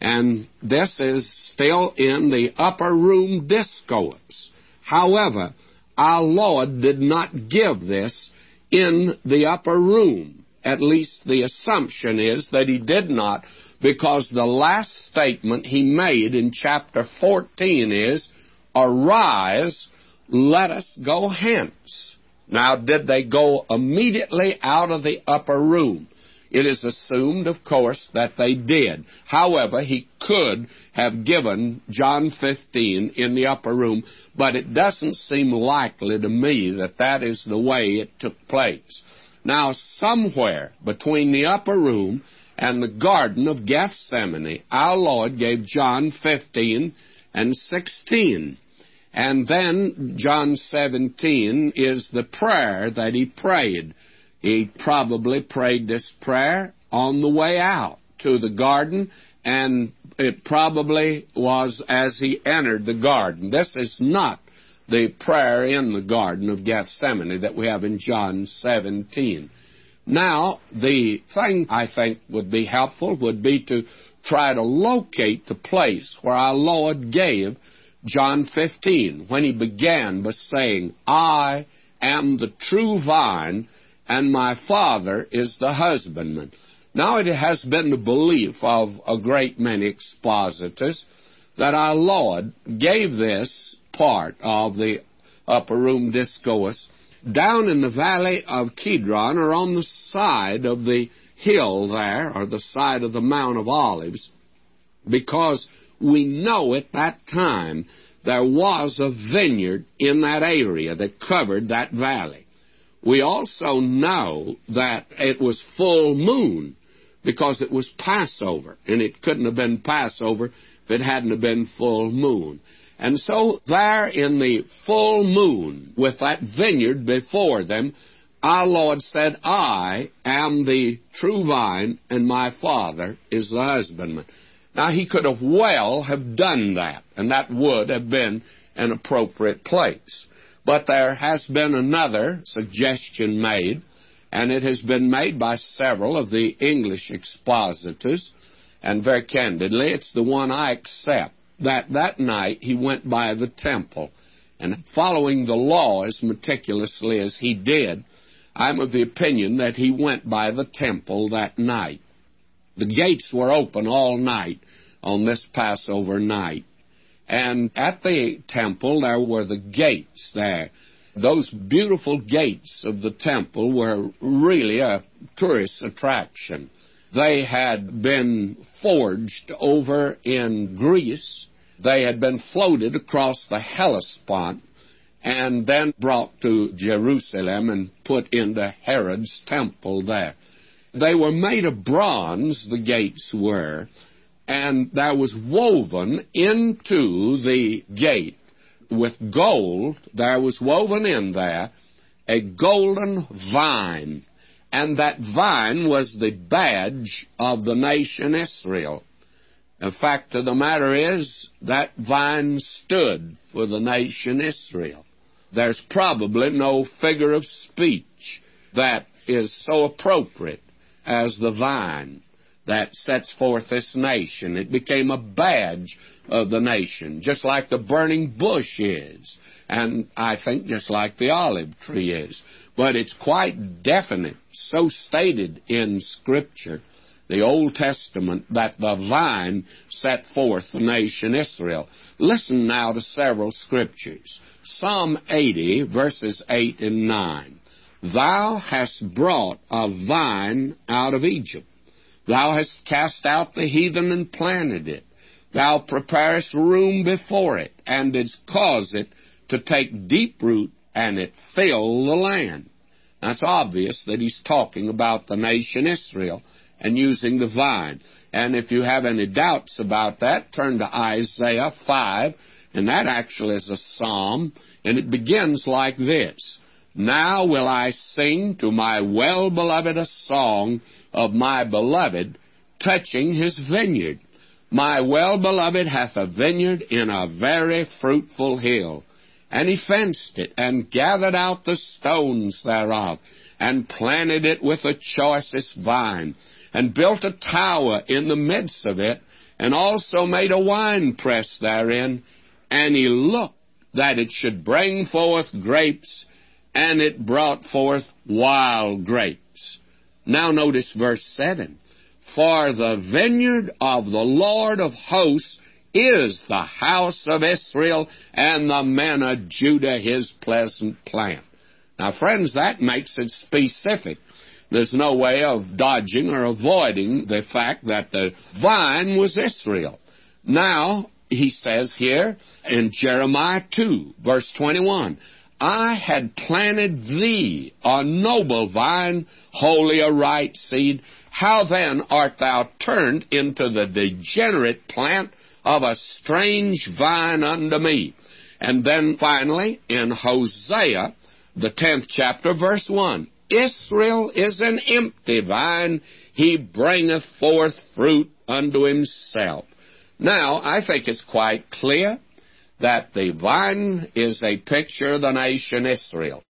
And this is still in the upper room discourse. However, our Lord did not give this in the upper room. At least the assumption is that he did not, because the last statement he made in chapter 14 is, Arise, let us go hence. Now, did they go immediately out of the upper room? It is assumed, of course, that they did. However, he could have given John 15 in the upper room, but it doesn't seem likely to me that that is the way it took place. Now, somewhere between the upper room and the Garden of Gethsemane, our Lord gave John 15 and 16. And then John 17 is the prayer that he prayed. He probably prayed this prayer on the way out to the garden, and it probably was as he entered the garden. This is not the prayer in the Garden of Gethsemane that we have in John 17. Now, the thing I think would be helpful would be to try to locate the place where our Lord gave John 15 when he began by saying, I am the true vine and my Father is the husbandman. Now, it has been the belief of a great many expositors that our Lord gave this part of the upper room discourse down in the valley of Kidron or on the side of the hill there or the side of the Mount of Olives because we know at that time there was a vineyard in that area that covered that valley. We also know that it was full moon because it was Passover, and it couldn't have been Passover if it hadn't have been full moon. And so, there in the full moon, with that vineyard before them, our Lord said, I am the true vine, and my Father is the husbandman. Now, he could have well have done that, and that would have been an appropriate place. But there has been another suggestion made, and it has been made by several of the English expositors, and very candidly, it's the one I accept that that night he went by the temple. And following the law as meticulously as he did, I'm of the opinion that he went by the temple that night. The gates were open all night on this Passover night. And at the temple, there were the gates there. Those beautiful gates of the temple were really a tourist attraction. They had been forged over in Greece they had been floated across the Hellespont and then brought to Jerusalem and put into Herod's temple there. They were made of bronze, the gates were, and there was woven into the gate with gold, there was woven in there a golden vine, and that vine was the badge of the nation Israel. The fact of the matter is, that vine stood for the nation Israel. There's probably no figure of speech that is so appropriate as the vine that sets forth this nation. It became a badge of the nation, just like the burning bush is, and I think just like the olive tree is. But it's quite definite, so stated in Scripture the Old Testament, that the vine set forth the nation Israel. Listen now to several scriptures. Psalm 80, verses 8 and 9. Thou hast brought a vine out of Egypt. Thou hast cast out the heathen and planted it. Thou preparest room before it, and didst cause it to take deep root, and it fill the land. That's obvious that he's talking about the nation Israel and using the vine. And if you have any doubts about that, turn to Isaiah 5, and that actually is a psalm, and it begins like this Now will I sing to my well beloved a song of my beloved touching his vineyard. My well beloved hath a vineyard in a very fruitful hill. And he fenced it, and gathered out the stones thereof, and planted it with the choicest vine and built a tower in the midst of it, and also made a winepress therein. And he looked that it should bring forth grapes, and it brought forth wild grapes. Now notice verse 7. For the vineyard of the Lord of hosts is the house of Israel, and the men of Judah his pleasant plant. Now, friends, that makes it specific. There's no way of dodging or avoiding the fact that the vine was Israel. Now, he says here in Jeremiah 2, verse 21, I had planted thee, a noble vine, wholly a right seed. How then art thou turned into the degenerate plant of a strange vine unto me? And then finally, in Hosea, the 10th chapter, verse 1, Israel is an empty vine, he bringeth forth fruit unto himself. Now, I think it's quite clear that the vine is a picture of the nation Israel.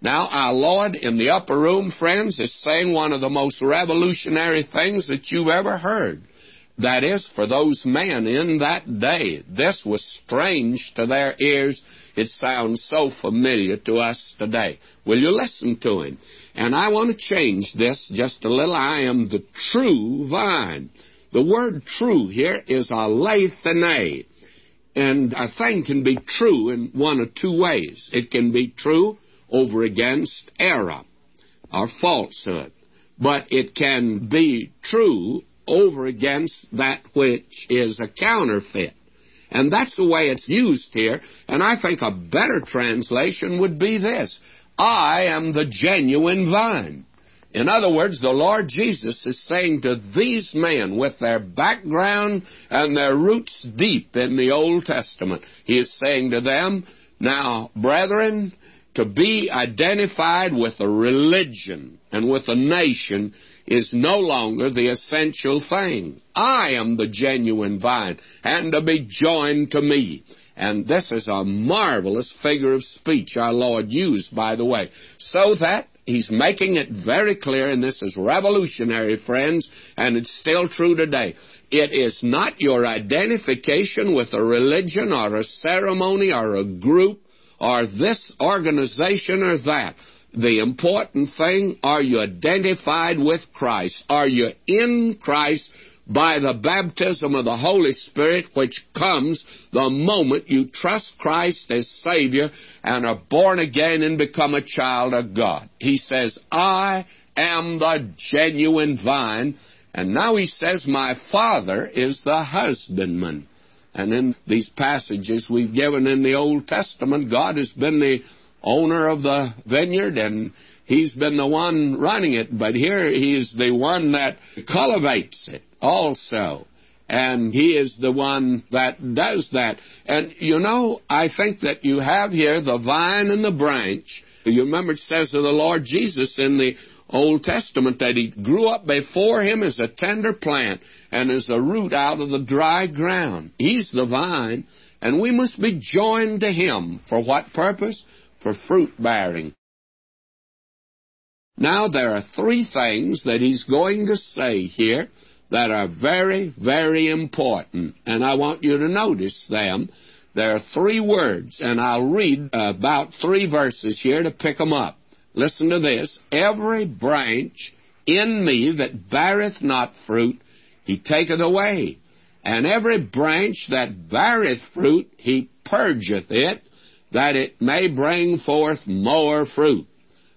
Now, our Lord in the upper room, friends, is saying one of the most revolutionary things that you've ever heard. That is, for those men in that day, this was strange to their ears. It sounds so familiar to us today. Will you listen to him? And I want to change this just a little. I am the true vine. The word true here is aleithane. And a thing can be true in one of two ways. It can be true over against error or falsehood. But it can be true over against that which is a counterfeit. And that's the way it's used here. And I think a better translation would be this I am the genuine vine. In other words, the Lord Jesus is saying to these men with their background and their roots deep in the Old Testament, He is saying to them, Now, brethren, to be identified with a religion and with a nation is no longer the essential thing. I am the genuine vine, and to be joined to me. And this is a marvelous figure of speech our Lord used, by the way, so that He's making it very clear, and this is revolutionary, friends, and it's still true today. It is not your identification with a religion or a ceremony or a group or this organization or that. The important thing, are you identified with Christ? Are you in Christ by the baptism of the Holy Spirit, which comes the moment you trust Christ as Savior and are born again and become a child of God. He says, I am the genuine vine. And now he says, My Father is the husbandman. And in these passages we've given in the Old Testament, God has been the owner of the vineyard and He's been the one running it, but here He's the one that cultivates it also. And He is the one that does that. And you know, I think that you have here the vine and the branch. You remember it says of the Lord Jesus in the Old Testament that He grew up before Him as a tender plant and as a root out of the dry ground. He's the vine, and we must be joined to Him. For what purpose? For fruit bearing. Now, there are three things that he's going to say here that are very, very important, and I want you to notice them. There are three words, and I'll read about three verses here to pick them up. Listen to this. Every branch in me that beareth not fruit, he taketh away. And every branch that beareth fruit, he purgeth it, that it may bring forth more fruit.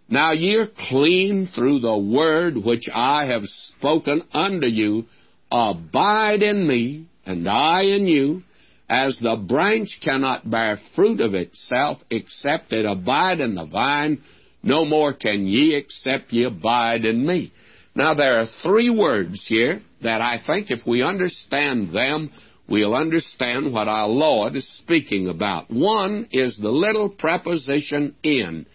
Now ye are clean through the word which I have spoken unto you. Abide in me, and I in you, as the branch cannot bear fruit of itself except it abide in the vine, no more can ye except ye abide in me. Now there are three words here that I think if we understand them, we'll understand what our Lord is speaking about. One is the little preposition in.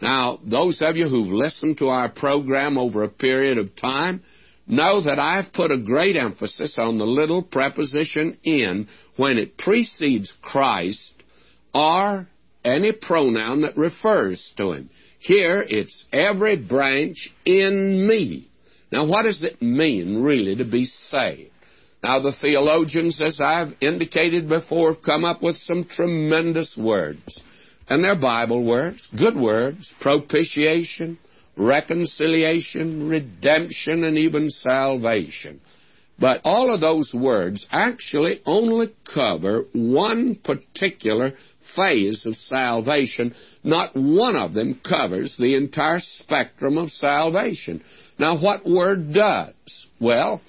Now, those of you who've listened to our program over a period of time know that I've put a great emphasis on the little preposition in when it precedes Christ or any pronoun that refers to him. Here, it's every branch in me. Now, what does it mean, really, to be saved? Now, the theologians, as I've indicated before, have come up with some tremendous words. And they're Bible words, good words, propitiation, reconciliation, redemption, and even salvation. But all of those words actually only cover one particular phase of salvation. Not one of them covers the entire spectrum of salvation. Now, what word does? Well,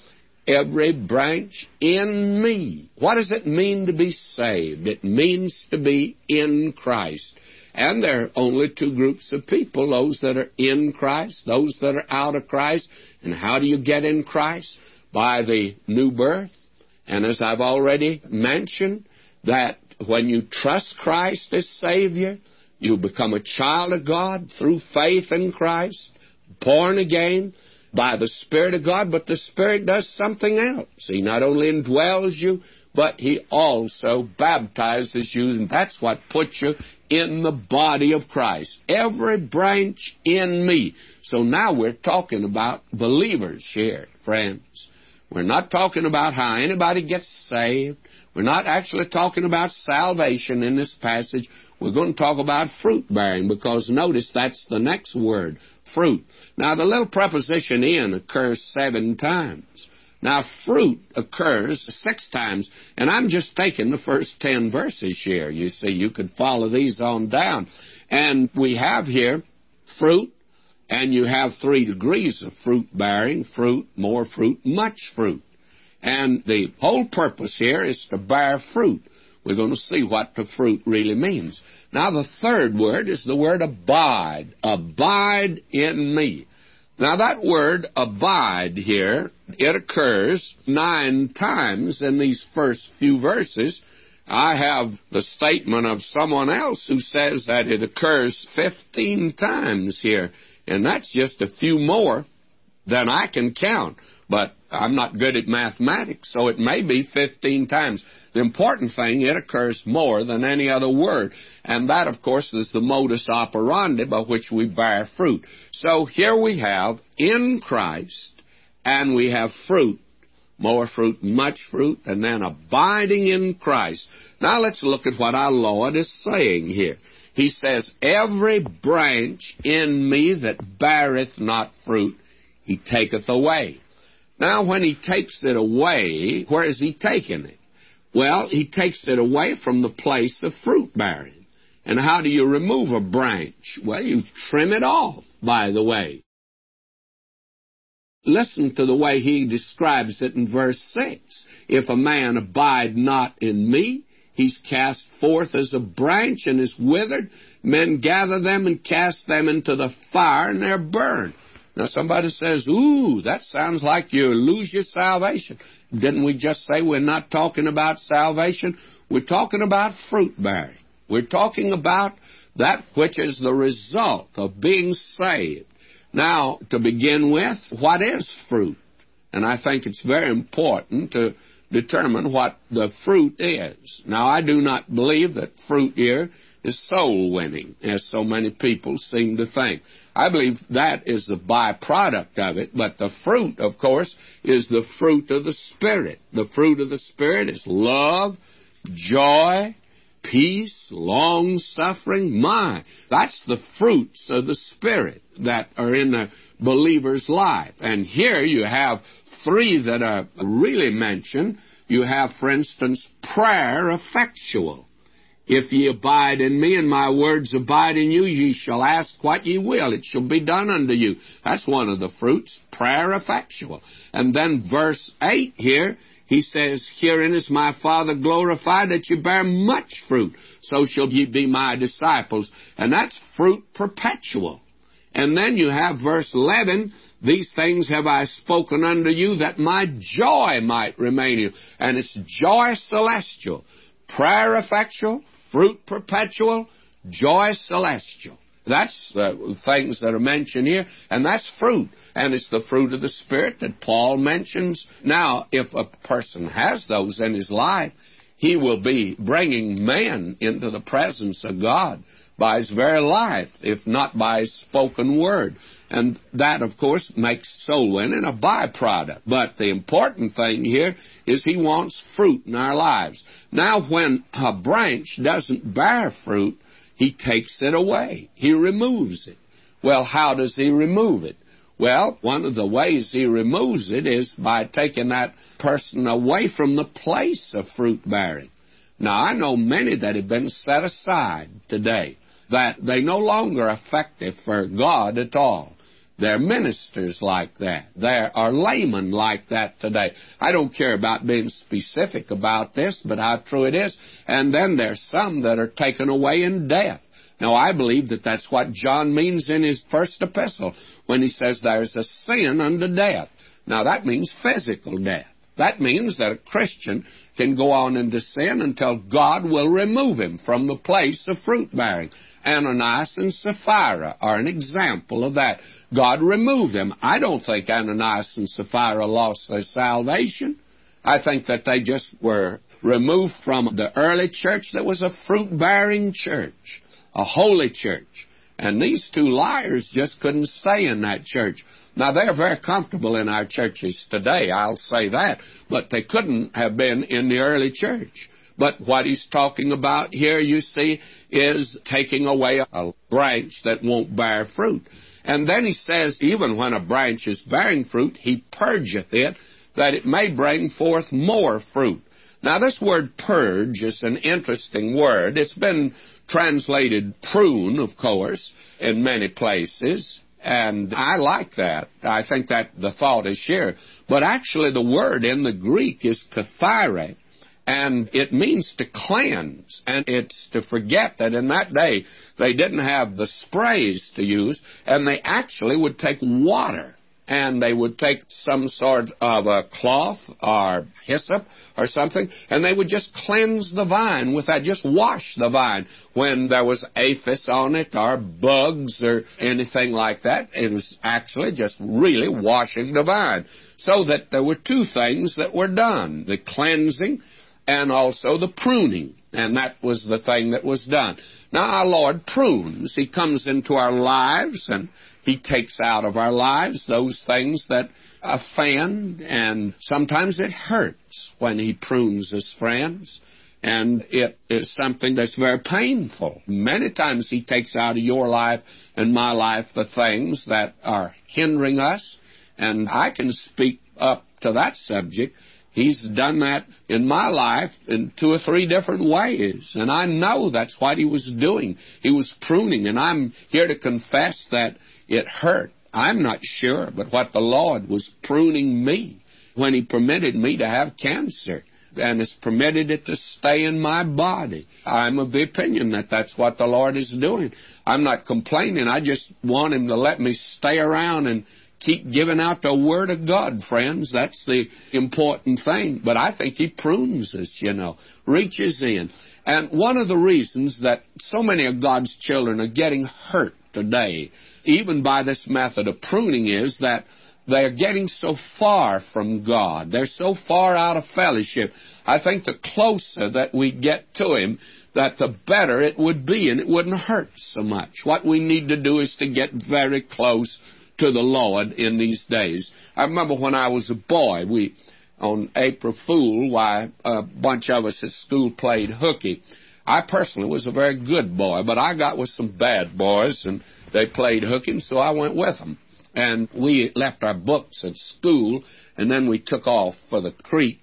every branch in me. What does it mean to be saved? It means to be in Christ. And there are only two groups of people those that are in Christ, those that are out of Christ. And how do you get in Christ? By the new birth. And as I've already mentioned, that when you trust Christ as Savior, you become a child of God through faith in Christ, born again by the Spirit of God, but the Spirit does something else. He not only indwells you, but He also baptizes you, and that's what puts you in the body of Christ. Every branch in me. So now we're talking about believers here, friends. We're not talking about how anybody gets saved. We're not actually talking about salvation in this passage. We're going to talk about fruit bearing because notice that's the next word, fruit. Now the little preposition in occurs seven times. Now fruit occurs six times, and I'm just taking the first ten verses here. You see, you could follow these on down. And we have here fruit, and you have three degrees of fruit bearing fruit, more fruit, much fruit. And the whole purpose here is to bear fruit. We're going to see what the fruit really means. Now, the third word is the word abide. Abide in me. Now, that word abide here, it occurs nine times in these first few verses. I have the statement of someone else who says that it occurs 15 times here and that's just a few more than I can count. But I'm not good at mathematics, so it may be 15 times. The important thing, it occurs more than any other word. And that, of course, is the modus operandi by which we bear fruit. So here we have in Christ, and we have fruit. More fruit, much fruit, and then abiding in Christ. Now let's look at what our Lord is saying here. He says, Every branch in me that beareth not fruit, he taketh away. Now, when he takes it away, where is he taking it? Well, he takes it away from the place of fruit bearing. And how do you remove a branch? Well, you trim it off, by the way. Listen to the way he describes it in verse 6. If a man abide not in me, He's cast forth as a branch and is withered. Men gather them and cast them into the fire and they're burned. Now somebody says, ooh, that sounds like you lose your salvation. Didn't we just say we're not talking about salvation? We're talking about fruit bearing. We're talking about that which is the result of being saved. Now, to begin with, what is fruit? And I think it's very important to determine what the fruit is. Now, I do not believe that fruit here is soul winning, as so many people seem to think. I believe that is the byproduct of it, but the fruit, of course, is the fruit of the Spirit. The fruit of the Spirit is love, joy, peace, long suffering. My, that's the fruits of the Spirit that are in the believer's life. And here you have three that are really mentioned. You have, for instance, prayer effectual. If ye abide in me and my words abide in you, ye shall ask what ye will. It shall be done unto you. That's one of the fruits, prayer effectual. And then verse 8 here, he says, Herein is my Father glorified that you bear much fruit. So shall ye be my disciples. And that's fruit perpetual. And then you have verse 11, these things have I spoken unto you that my joy might remain in you. And it's joy celestial, prayer effectual, fruit perpetual, joy celestial. That's the things that are mentioned here, and that's fruit. And it's the fruit of the Spirit that Paul mentions. Now, if a person has those in his life, he will be bringing men into the presence of God by his very life, if not by his spoken word. And that, of course, makes soul winning a byproduct. But the important thing here is he wants fruit in our lives. Now, when a branch doesn't bear fruit, he takes it away. He removes it. Well, how does he remove it? Well, one of the ways he removes it is by taking that person away from the place of fruit bearing. Now, I know many that have been set aside today, that they no longer effective for God at all. There are ministers like that. There are laymen like that today. I don't care about being specific about this, but how true it is. And then there's some that are taken away in death. Now, I believe that that's what John means in his first epistle when he says there's a sin unto death. Now, that means physical death. That means that a Christian can go on into sin until God will remove him from the place of fruit bearing. Ananias and Sapphira are an example of that. God removed them. I don't think Ananias and Sapphira lost their salvation. I think that they just were removed from the early church that was a fruit bearing church, a holy church. And these two liars just couldn't stay in that church. Now, they're very comfortable in our churches today, I'll say that, but they couldn't have been in the early church. But what he's talking about here, you see, is taking away a branch that won't bear fruit. And then he says, even when a branch is bearing fruit, he purgeth it, that it may bring forth more fruit. Now, this word purge is an interesting word. It's been translated prune, of course, in many places. And I like that. I think that the thought is shared. But actually, the word in the Greek is kathaire, and it means to cleanse. And it's to forget that in that day they didn't have the sprays to use, and they actually would take water and they would take some sort of a cloth or hyssop or something, and they would just cleanse the vine with that, just wash the vine. When there was aphis on it or bugs or anything like that, it was actually just really washing the vine. So that there were two things that were done the cleansing and also the pruning. And that was the thing that was done. Now, our Lord prunes. He comes into our lives and he takes out of our lives those things that offend, and sometimes it hurts when He prunes His friends. And it is something that's very painful. Many times He takes out of your life and my life the things that are hindering us. And I can speak up to that subject. He's done that in my life in two or three different ways. And I know that's what he was doing. He was pruning. And I'm here to confess that it hurt. I'm not sure, but what the Lord was pruning me when He permitted me to have cancer and has permitted it to stay in my body. I'm of the opinion that that's what the Lord is doing. I'm not complaining. I just want Him to let me stay around and keep giving out the Word of God, friends. That's the important thing. But I think He prunes us, you know, reaches in. And one of the reasons that so many of God's children are getting hurt today even by this method of pruning, is that they're getting so far from God. They're so far out of fellowship. I think the closer that we get to Him, that the better it would be and it wouldn't hurt so much. What we need to do is to get very close to the Lord in these days. I remember when I was a boy, we, on April Fool, why a bunch of us at school played hooky. I personally was a very good boy, but I got with some bad boys and they played hooking, so I went with them. And we left our books at school, and then we took off for the creek,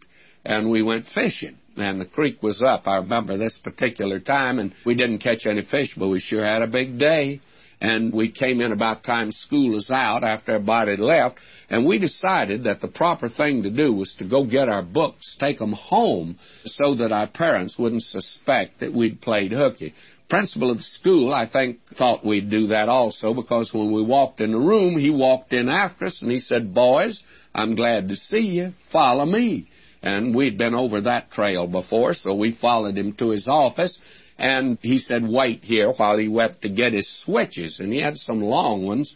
and we went fishing. And the creek was up. I remember this particular time, and we didn't catch any fish, but we sure had a big day. And we came in about time school was out after everybody left, and we decided that the proper thing to do was to go get our books, take them home, so that our parents wouldn't suspect that we'd played hooky principal of the school, I think, thought we'd do that also because when we walked in the room, he walked in after us and he said, Boys, I'm glad to see you. Follow me. And we'd been over that trail before, so we followed him to his office. And he said, Wait here while he went to get his switches. And he had some long ones.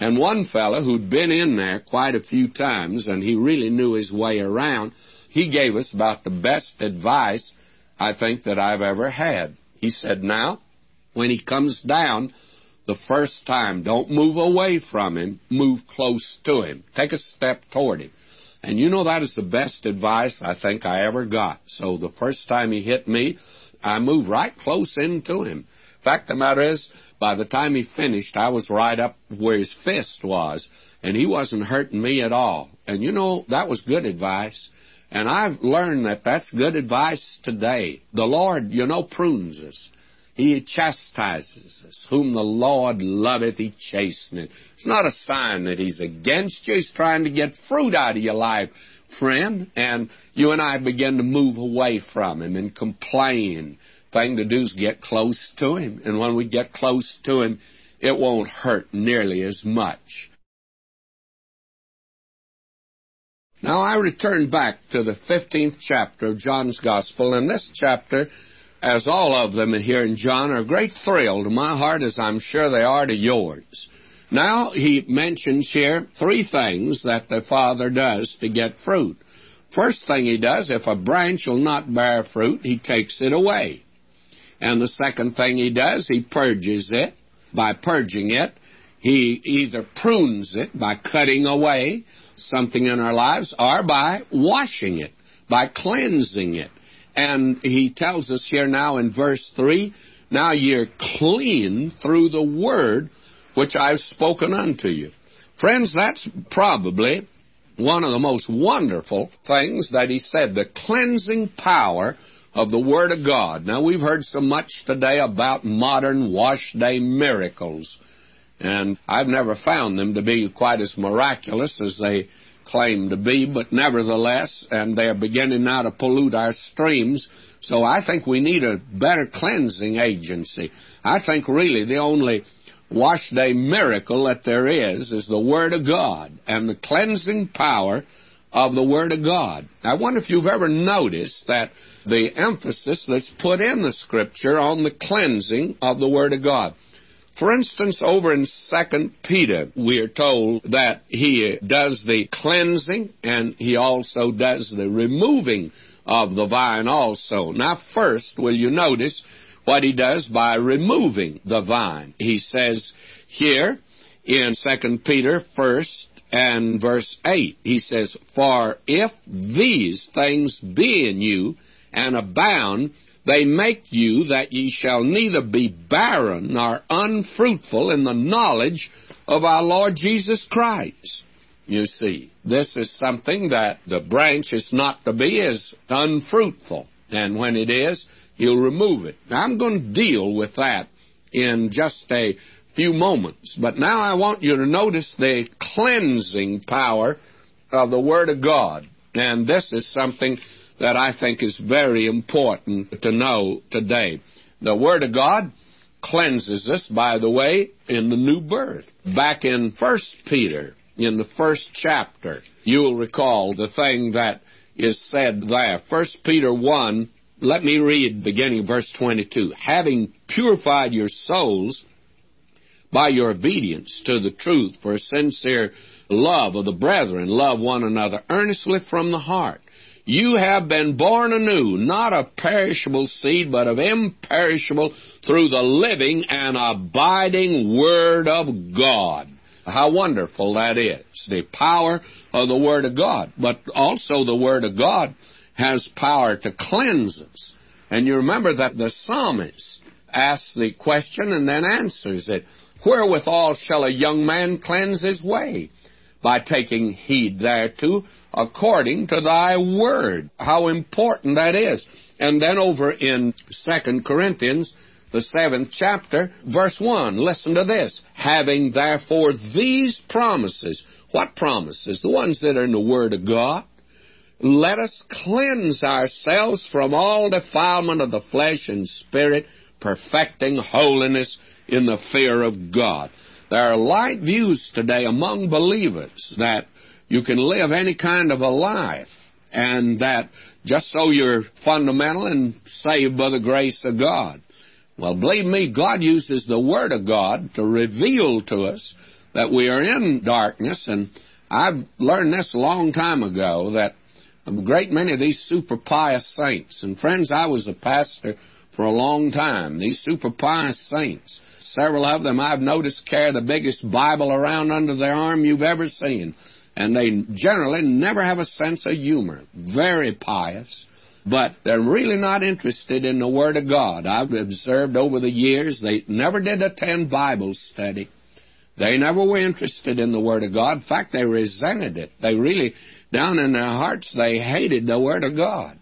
And one fellow who'd been in there quite a few times and he really knew his way around, he gave us about the best advice I think that I've ever had. He said, Now, when he comes down the first time, don't move away from him, move close to him. Take a step toward him. And you know that is the best advice I think I ever got. So the first time he hit me, I moved right close into him. Fact of the matter is, by the time he finished, I was right up where his fist was, and he wasn't hurting me at all. And you know, that was good advice. And I've learned that that's good advice today. The Lord, you know, prunes us. He chastises us. Whom the Lord loveth, he chasteneth. It's not a sign that he's against you. He's trying to get fruit out of your life, friend. And you and I begin to move away from him and complain. Thing to do is get close to him. And when we get close to him, it won't hurt nearly as much. Now I return back to the 15th chapter of John's Gospel, and this chapter, as all of them here in John, are a great thrill to my heart, as I'm sure they are to yours. Now he mentions here three things that the Father does to get fruit. First thing he does, if a branch will not bear fruit, he takes it away. And the second thing he does, he purges it. By purging it, he either prunes it by cutting away something in our lives or by washing it, by cleansing it. And he tells us here now in verse 3 Now you're clean through the word which I've spoken unto you. Friends, that's probably one of the most wonderful things that he said the cleansing power of the Word of God. Now, we've heard so much today about modern wash day miracles, and I've never found them to be quite as miraculous as they claim to be, but nevertheless, and they're beginning now to pollute our streams. So I think we need a better cleansing agency. I think really the only wash day miracle that there is is the Word of God and the cleansing power of the Word of God. I wonder if you've ever noticed that the emphasis that's put in the Scripture on the cleansing of the Word of God. For instance, over in 2 Peter, we are told that he does the cleansing and he also does the removing of the vine also. Now, first, will you notice what he does by removing the vine? He says here in 2 Peter, first and verse 8, he says, For if these things be in you and abound, they make you that ye shall neither be barren nor unfruitful in the knowledge of our Lord Jesus Christ. You see, this is something that the branch is not to be is unfruitful. And when it is, he'll remove it. Now, I'm going to deal with that in just a few moments. But now I want you to notice the cleansing power of the Word of God. And this is something that I think is very important to know today. The Word of God cleanses us, by the way, in the new birth. Back in First Peter, in the first chapter, you'll recall the thing that is said there. First Peter 1, let me read beginning verse 22. Having purified your souls by your obedience to the truth for a sincere love of the brethren, love one another earnestly from the heart you have been born anew, not of perishable seed, but of imperishable through the living and abiding Word of God. How wonderful that is. The power of the Word of God. But also the Word of God has power to cleanse us. And you remember that the psalmist asks the question and then answers it. Wherewithal shall a young man cleanse his way? By taking heed thereto according to thy word. How important that is. And then over in Second Corinthians, the seventh chapter, verse 1, listen to this. Having therefore these promises, what promises? The ones that are in the Word of God. Let us cleanse ourselves from all defilement of the flesh and spirit, perfecting holiness in the fear of God. There are light views today among believers that you can live any kind of a life, and that just so you're fundamental and saved by the grace of God. Well, believe me, God uses the Word of God to reveal to us that we are in darkness, and I've learned this a long time ago that a great many of these super pious saints, and friends, I was a pastor for a long time, these super pious saints, several of them I've noticed carry the biggest Bible around under their arm you've ever seen and they generally never have a sense of humor. Very pious, but they're really not interested in the Word of God. I've observed over the years they never did attend Bible study. They never were interested in the Word of God. In fact, they resented it. They really, down in their hearts, they hated the Word of God.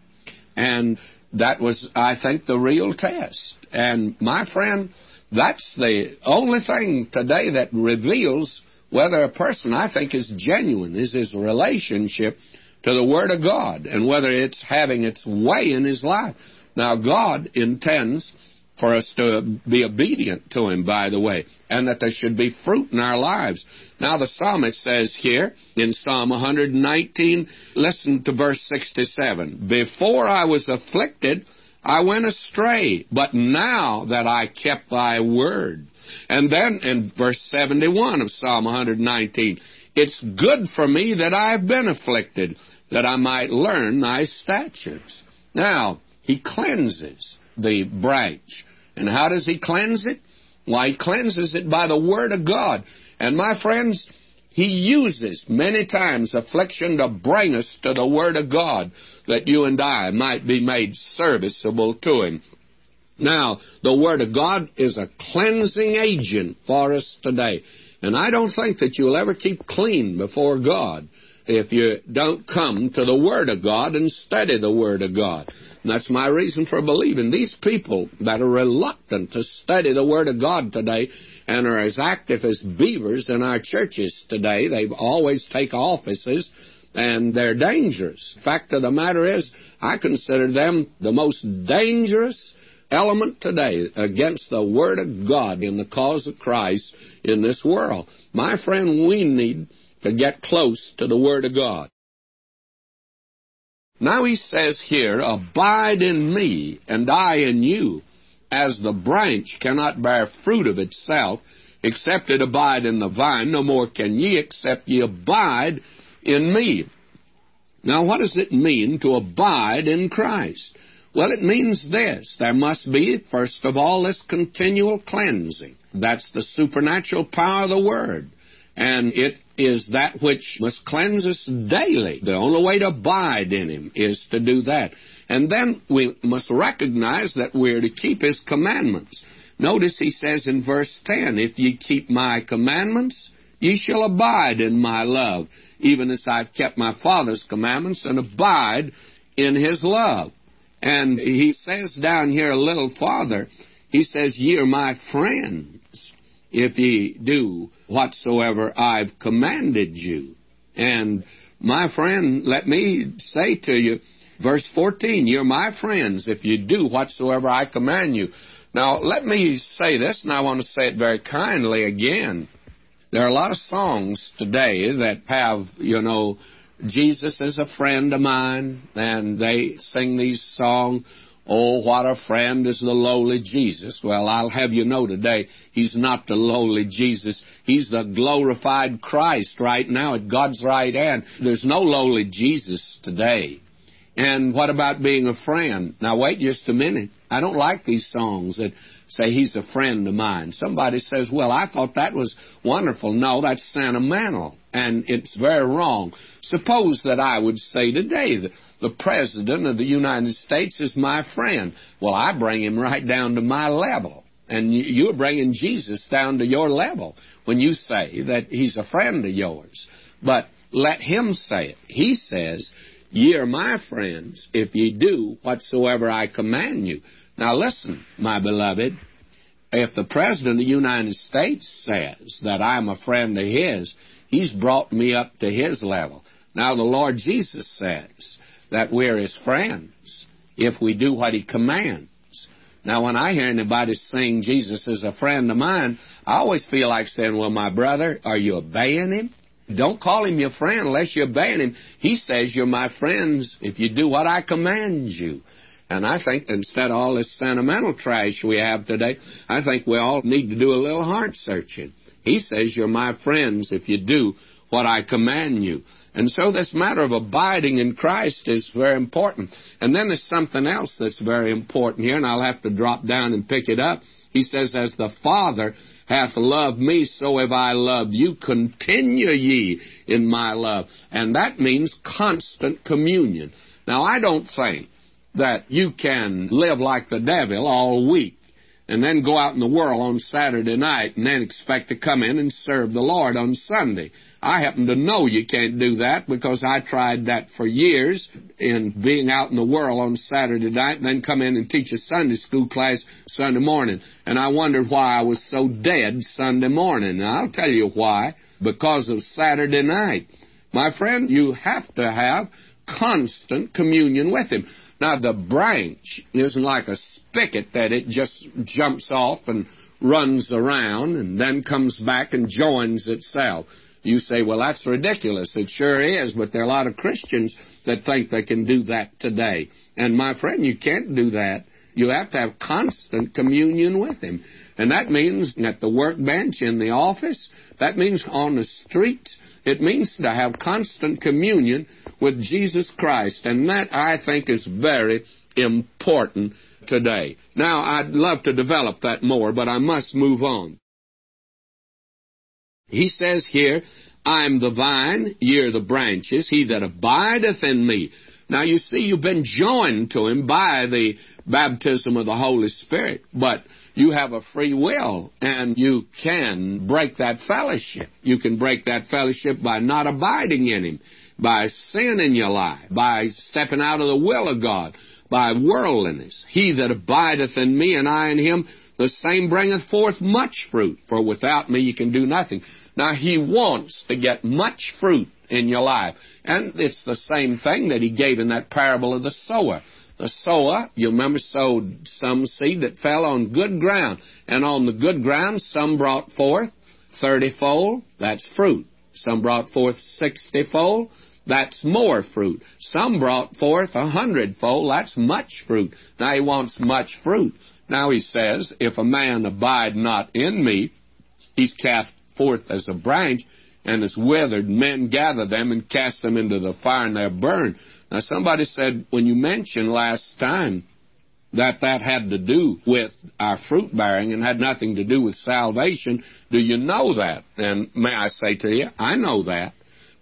And that was, I think, the real test. And my friend, that's the only thing today that reveals whether a person, I think, is genuine, is his relationship to the Word of God, and whether it's having its way in his life. Now, God intends for us to be obedient to Him, by the way, and that there should be fruit in our lives. Now, the psalmist says here in Psalm 119, listen to verse 67 Before I was afflicted, I went astray, but now that I kept thy word. And then in verse 71 of Psalm 119, it's good for me that I have been afflicted, that I might learn thy statutes. Now, he cleanses the branch. And how does he cleanse it? Why, he cleanses it by the Word of God. And my friends, he uses many times affliction to bring us to the Word of God that you and I might be made serviceable to Him. Now, the Word of God is a cleansing agent for us today. And I don't think that you'll ever keep clean before God if you don't come to the Word of God and study the Word of God. That's my reason for believing. These people that are reluctant to study the Word of God today and are as active as beavers in our churches today, they always take offices and they're dangerous. Fact of the matter is, I consider them the most dangerous element today against the Word of God in the cause of Christ in this world. My friend, we need to get close to the Word of God. Now he says here, Abide in me, and I in you, as the branch cannot bear fruit of itself, except it abide in the vine, no more can ye, except ye abide in me. Now, what does it mean to abide in Christ? Well, it means this. There must be, first of all, this continual cleansing. That's the supernatural power of the Word. And it is that which must cleanse us daily. The only way to abide in Him is to do that. And then we must recognize that we're to keep His commandments. Notice He says in verse 10, If ye keep my commandments, ye shall abide in my love, even as I've kept my Father's commandments and abide in His love. And he says down here a little farther, he says, Ye are my friends if ye do whatsoever I've commanded you. And my friend, let me say to you, verse 14, You're my friends if you do whatsoever I command you. Now, let me say this, and I want to say it very kindly again. There are a lot of songs today that have, you know, Jesus is a friend of mine, and they sing these songs. Oh, what a friend is the lowly Jesus. Well, I'll have you know today, he's not the lowly Jesus. He's the glorified Christ right now at God's right hand. There's no lowly Jesus today. And what about being a friend? Now, wait just a minute. I don't like these songs that say he's a friend of mine. Somebody says, well, I thought that was wonderful. No, that's sentimental, and it's very wrong. Suppose that I would say today that the President of the United States is my friend. Well, I bring him right down to my level. And you're bringing Jesus down to your level when you say that he's a friend of yours. But let him say it. He says, Ye are my friends if ye do whatsoever I command you. Now listen, my beloved, if the President of the United States says that I'm a friend of his, he's brought me up to his level. Now the Lord Jesus says that we're his friends if we do what he commands. Now when I hear anybody sing Jesus is a friend of mine, I always feel like saying, well, my brother, are you obeying him? Don't call him your friend unless you're obeying him. He says you're my friends if you do what I command you. And I think instead of all this sentimental trash we have today, I think we all need to do a little heart searching. He says, You're my friends if you do what I command you. And so this matter of abiding in Christ is very important. And then there's something else that's very important here, and I'll have to drop down and pick it up. He says, As the Father hath loved me, so have I loved you. Continue ye in my love. And that means constant communion. Now, I don't think that you can live like the devil all week and then go out in the world on Saturday night and then expect to come in and serve the Lord on Sunday. I happen to know you can't do that because I tried that for years in being out in the world on Saturday night and then come in and teach a Sunday school class Sunday morning. And I wondered why I was so dead Sunday morning. And I'll tell you why. Because of Saturday night. My friend, you have to have constant communion with Him. Now, the branch isn't like a spigot that it just jumps off and runs around and then comes back and joins itself. You say, well, that's ridiculous. It sure is, but there are a lot of Christians that think they can do that today. And my friend, you can't do that. You have to have constant communion with Him. And that means at the workbench, in the office, that means on the streets. It means to have constant communion with Jesus Christ. And that, I think, is very important today. Now, I'd love to develop that more, but I must move on. He says here, I am the vine, ye are the branches, he that abideth in me. Now you see, you've been joined to him by the baptism of the Holy Spirit, but you have a free will, and you can break that fellowship. You can break that fellowship by not abiding in him, by sin in your life, by stepping out of the will of God, by worldliness. He that abideth in me, and I in him, the same bringeth forth much fruit, for without me you can do nothing. Now, He wants to get much fruit in your life. And it's the same thing that He gave in that parable of the sower. The sower, you remember, sowed some seed that fell on good ground. And on the good ground, some brought forth thirtyfold, that's fruit. Some brought forth sixtyfold, that's more fruit. Some brought forth a hundredfold, that's much fruit. Now he wants much fruit. Now he says, If a man abide not in me, he's cast forth as a branch and is withered, men gather them and cast them into the fire and they're burned. Now somebody said when you mentioned last time that that had to do with our fruit bearing and had nothing to do with salvation, do you know that? And may I say to you, I know that.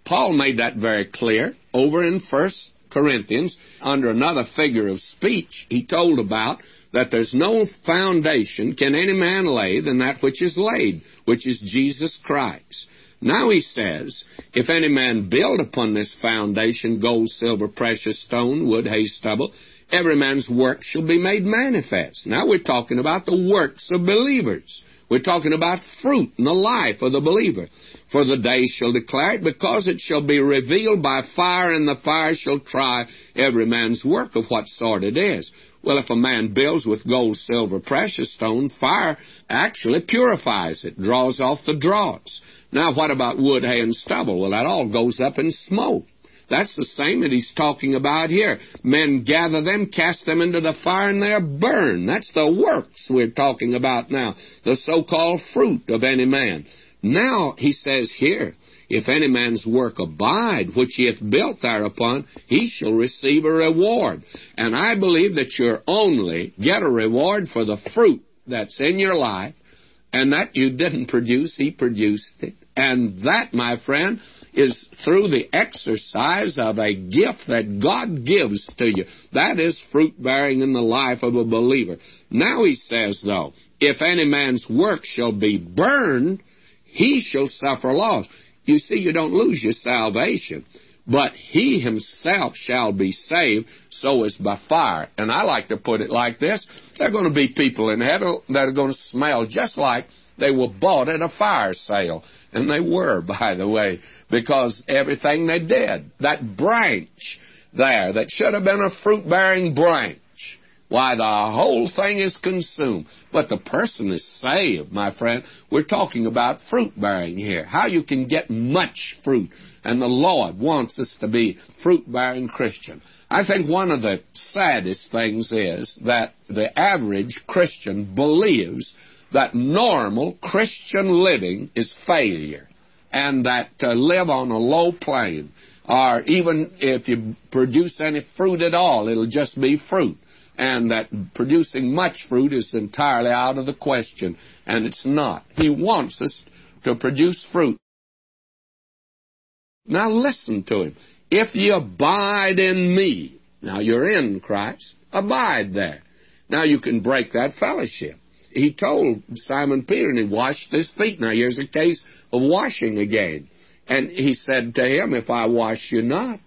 Paul made that very clear over in First Corinthians under another figure of speech. He told about that there's no foundation can any man lay than that which is laid, which is Jesus Christ. Now he says, if any man build upon this foundation gold, silver, precious stone, wood, hay, stubble, every man's work shall be made manifest. Now we're talking about the works of believers. We're talking about fruit in the life of the believer. For the day shall declare it, because it shall be revealed by fire, and the fire shall try every man's work of what sort it is. Well, if a man builds with gold, silver, precious stone, fire actually purifies it, draws off the dross. Now, what about wood, hay, and stubble? Well, that all goes up in smoke. That's the same that he's talking about here. Men gather them, cast them into the fire, and they're burned. That's the works we're talking about now, the so-called fruit of any man. Now, he says here, if any man's work abide, which he hath built thereupon, he shall receive a reward. And I believe that you'll only get a reward for the fruit that's in your life, and that you didn't produce, he produced it. And that, my friend, is through the exercise of a gift that God gives to you. That is fruit bearing in the life of a believer. Now he says, though, if any man's work shall be burned, he shall suffer loss. You see, you don't lose your salvation. But he himself shall be saved, so as by fire. And I like to put it like this there are going to be people in heaven that are going to smell just like they were bought at a fire sale. And they were, by the way, because everything they did, that branch there that should have been a fruit bearing branch, why, the whole thing is consumed. But the person is saved, my friend. We're talking about fruit bearing here. How you can get much fruit. And the Lord wants us to be fruit bearing Christian. I think one of the saddest things is that the average Christian believes that normal Christian living is failure and that to live on a low plane or even if you produce any fruit at all, it'll just be fruit and that producing much fruit is entirely out of the question, and it's not. He wants us to produce fruit. Now listen to him. If ye abide in me, now you're in Christ, abide there. Now you can break that fellowship. He told Simon Peter, and he washed his feet. Now here's a case of washing again. And he said to him, If I wash you not,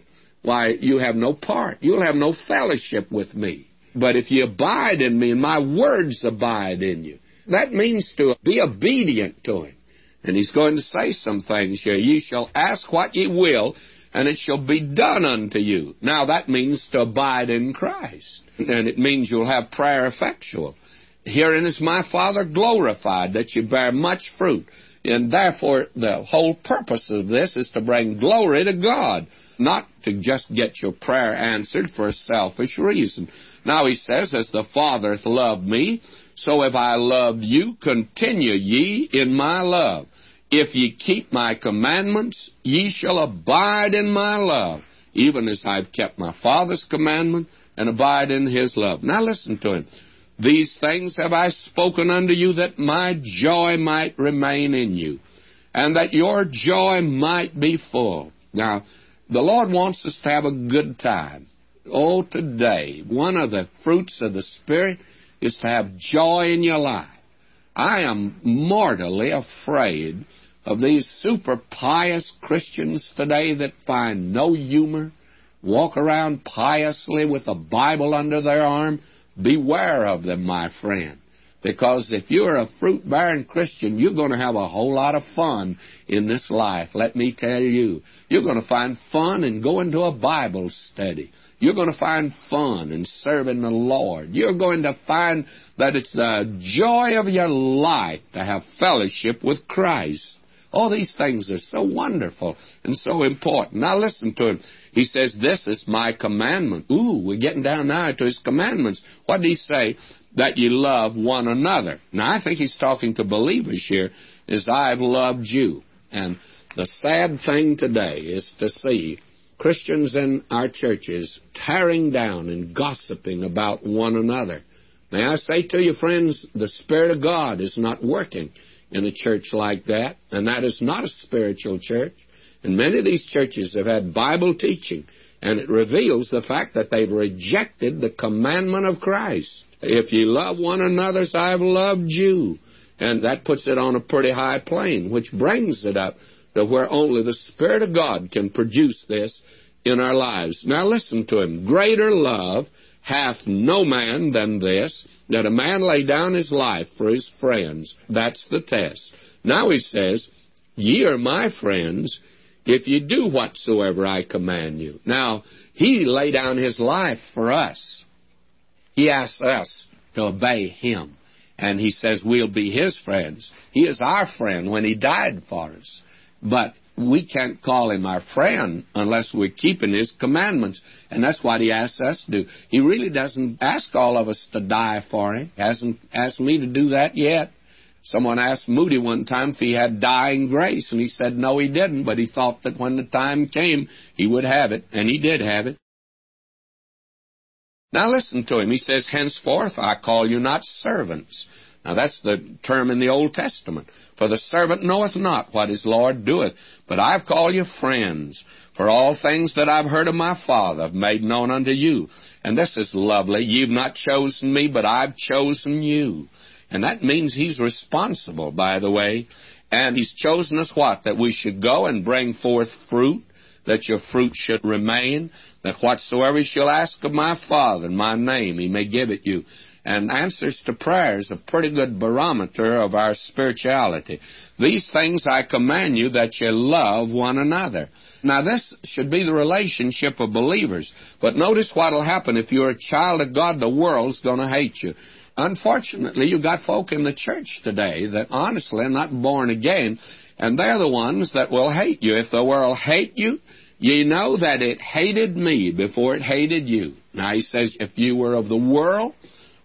why, you have no part. You'll have no fellowship with me. But if you abide in me and my words abide in you, that means to be obedient to him. And he's going to say some things here. You shall ask what ye will, and it shall be done unto you. Now that means to abide in Christ, and it means you'll have prayer effectual. Herein is my Father glorified, that you bear much fruit. And therefore, the whole purpose of this is to bring glory to God, not to just get your prayer answered for a selfish reason. Now he says, As the Father hath loved me, so have I loved you, continue ye in my love. If ye keep my commandments, ye shall abide in my love, even as I've kept my Father's commandment and abide in his love. Now listen to him. These things have I spoken unto you that my joy might remain in you, and that your joy might be full. Now, the Lord wants us to have a good time. Oh, today, one of the fruits of the Spirit is to have joy in your life. I am mortally afraid of these super pious Christians today that find no humor, walk around piously with a Bible under their arm. Beware of them, my friend. Because if you're a fruit bearing Christian, you're going to have a whole lot of fun in this life. Let me tell you. You're going to find fun in going to a Bible study. You're going to find fun in serving the Lord. You're going to find that it's the joy of your life to have fellowship with Christ. All these things are so wonderful and so important. Now listen to him. He says, This is my commandment. Ooh, we're getting down now to his commandments. What did he say? That you love one another. Now I think he's talking to believers here, is I've loved you. And the sad thing today is to see Christians in our churches tearing down and gossiping about one another. May I say to you, friends, the Spirit of God is not working in a church like that, and that is not a spiritual church. And many of these churches have had Bible teaching, and it reveals the fact that they've rejected the commandment of Christ. If ye love one another as I've loved you. And that puts it on a pretty high plane, which brings it up to where only the Spirit of God can produce this in our lives. Now listen to him. Greater love hath no man than this, that a man lay down his life for his friends. That's the test. Now he says, Ye are my friends if ye do whatsoever I command you. Now, he lay down his life for us. He asks us to obey him. And he says we'll be his friends. He is our friend when he died for us. But we can't call him our friend unless we're keeping his commandments. And that's what he asks us to do. He really doesn't ask all of us to die for him. He hasn't asked me to do that yet. Someone asked Moody one time if he had dying grace, and he said no, he didn't, but he thought that when the time came, he would have it, and he did have it. Now listen to him. He says, Henceforth I call you not servants. Now that's the term in the Old Testament. For the servant knoweth not what his Lord doeth, but I've called you friends. For all things that I've heard of my Father have made known unto you. And this is lovely. You've not chosen me, but I've chosen you. And that means he's responsible, by the way. And he's chosen us what? That we should go and bring forth fruit, that your fruit should remain, that whatsoever you shall ask of my Father in my name, he may give it you. And answers to prayer is a pretty good barometer of our spirituality. These things I command you that you love one another. Now, this should be the relationship of believers. But notice what will happen if you're a child of God, the world's going to hate you. Unfortunately, you've got folk in the church today that honestly are not born again, and they're the ones that will hate you. If the world hate you, ye know that it hated me before it hated you. Now, he says, if you were of the world,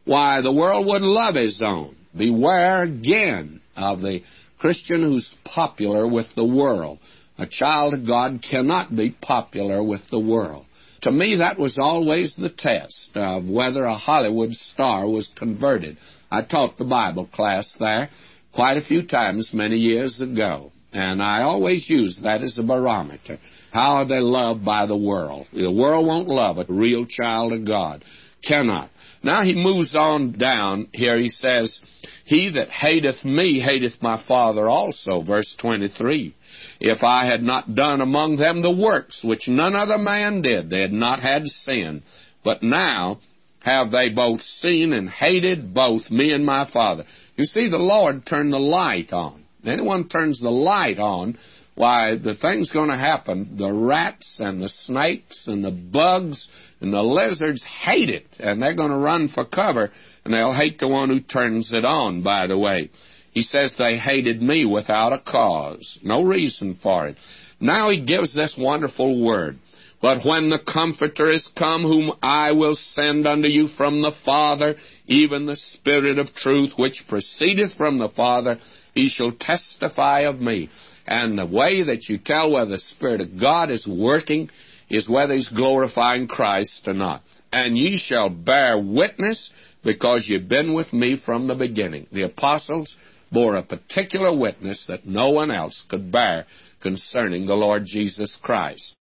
why, the world wouldn't love his own. Beware again of the Christian who's popular with the world. A child of God cannot be popular with the world. To me, that was always the test of whether a Hollywood star was converted. I taught the Bible class there quite a few times many years ago, and I always use that as a barometer. How are they loved by the world? The world won't love a real child of God. Cannot. Now he moves on down here. He says, He that hateth me hateth my Father also. Verse 23. If I had not done among them the works which none other man did, they had not had sin. But now have they both seen and hated both me and my Father. You see, the Lord turned the light on. Anyone turns the light on why, the thing's going to happen. The rats and the snakes and the bugs and the lizards hate it, and they're going to run for cover, and they'll hate the one who turns it on, by the way. He says they hated me without a cause, no reason for it. Now he gives this wonderful word. But when the Comforter is come, whom I will send unto you from the Father, even the Spirit of truth, which proceedeth from the Father, he shall testify of me. And the way that you tell whether the Spirit of God is working is whether He's glorifying Christ or not. And ye shall bear witness because you've been with me from the beginning. The apostles bore a particular witness that no one else could bear concerning the Lord Jesus Christ.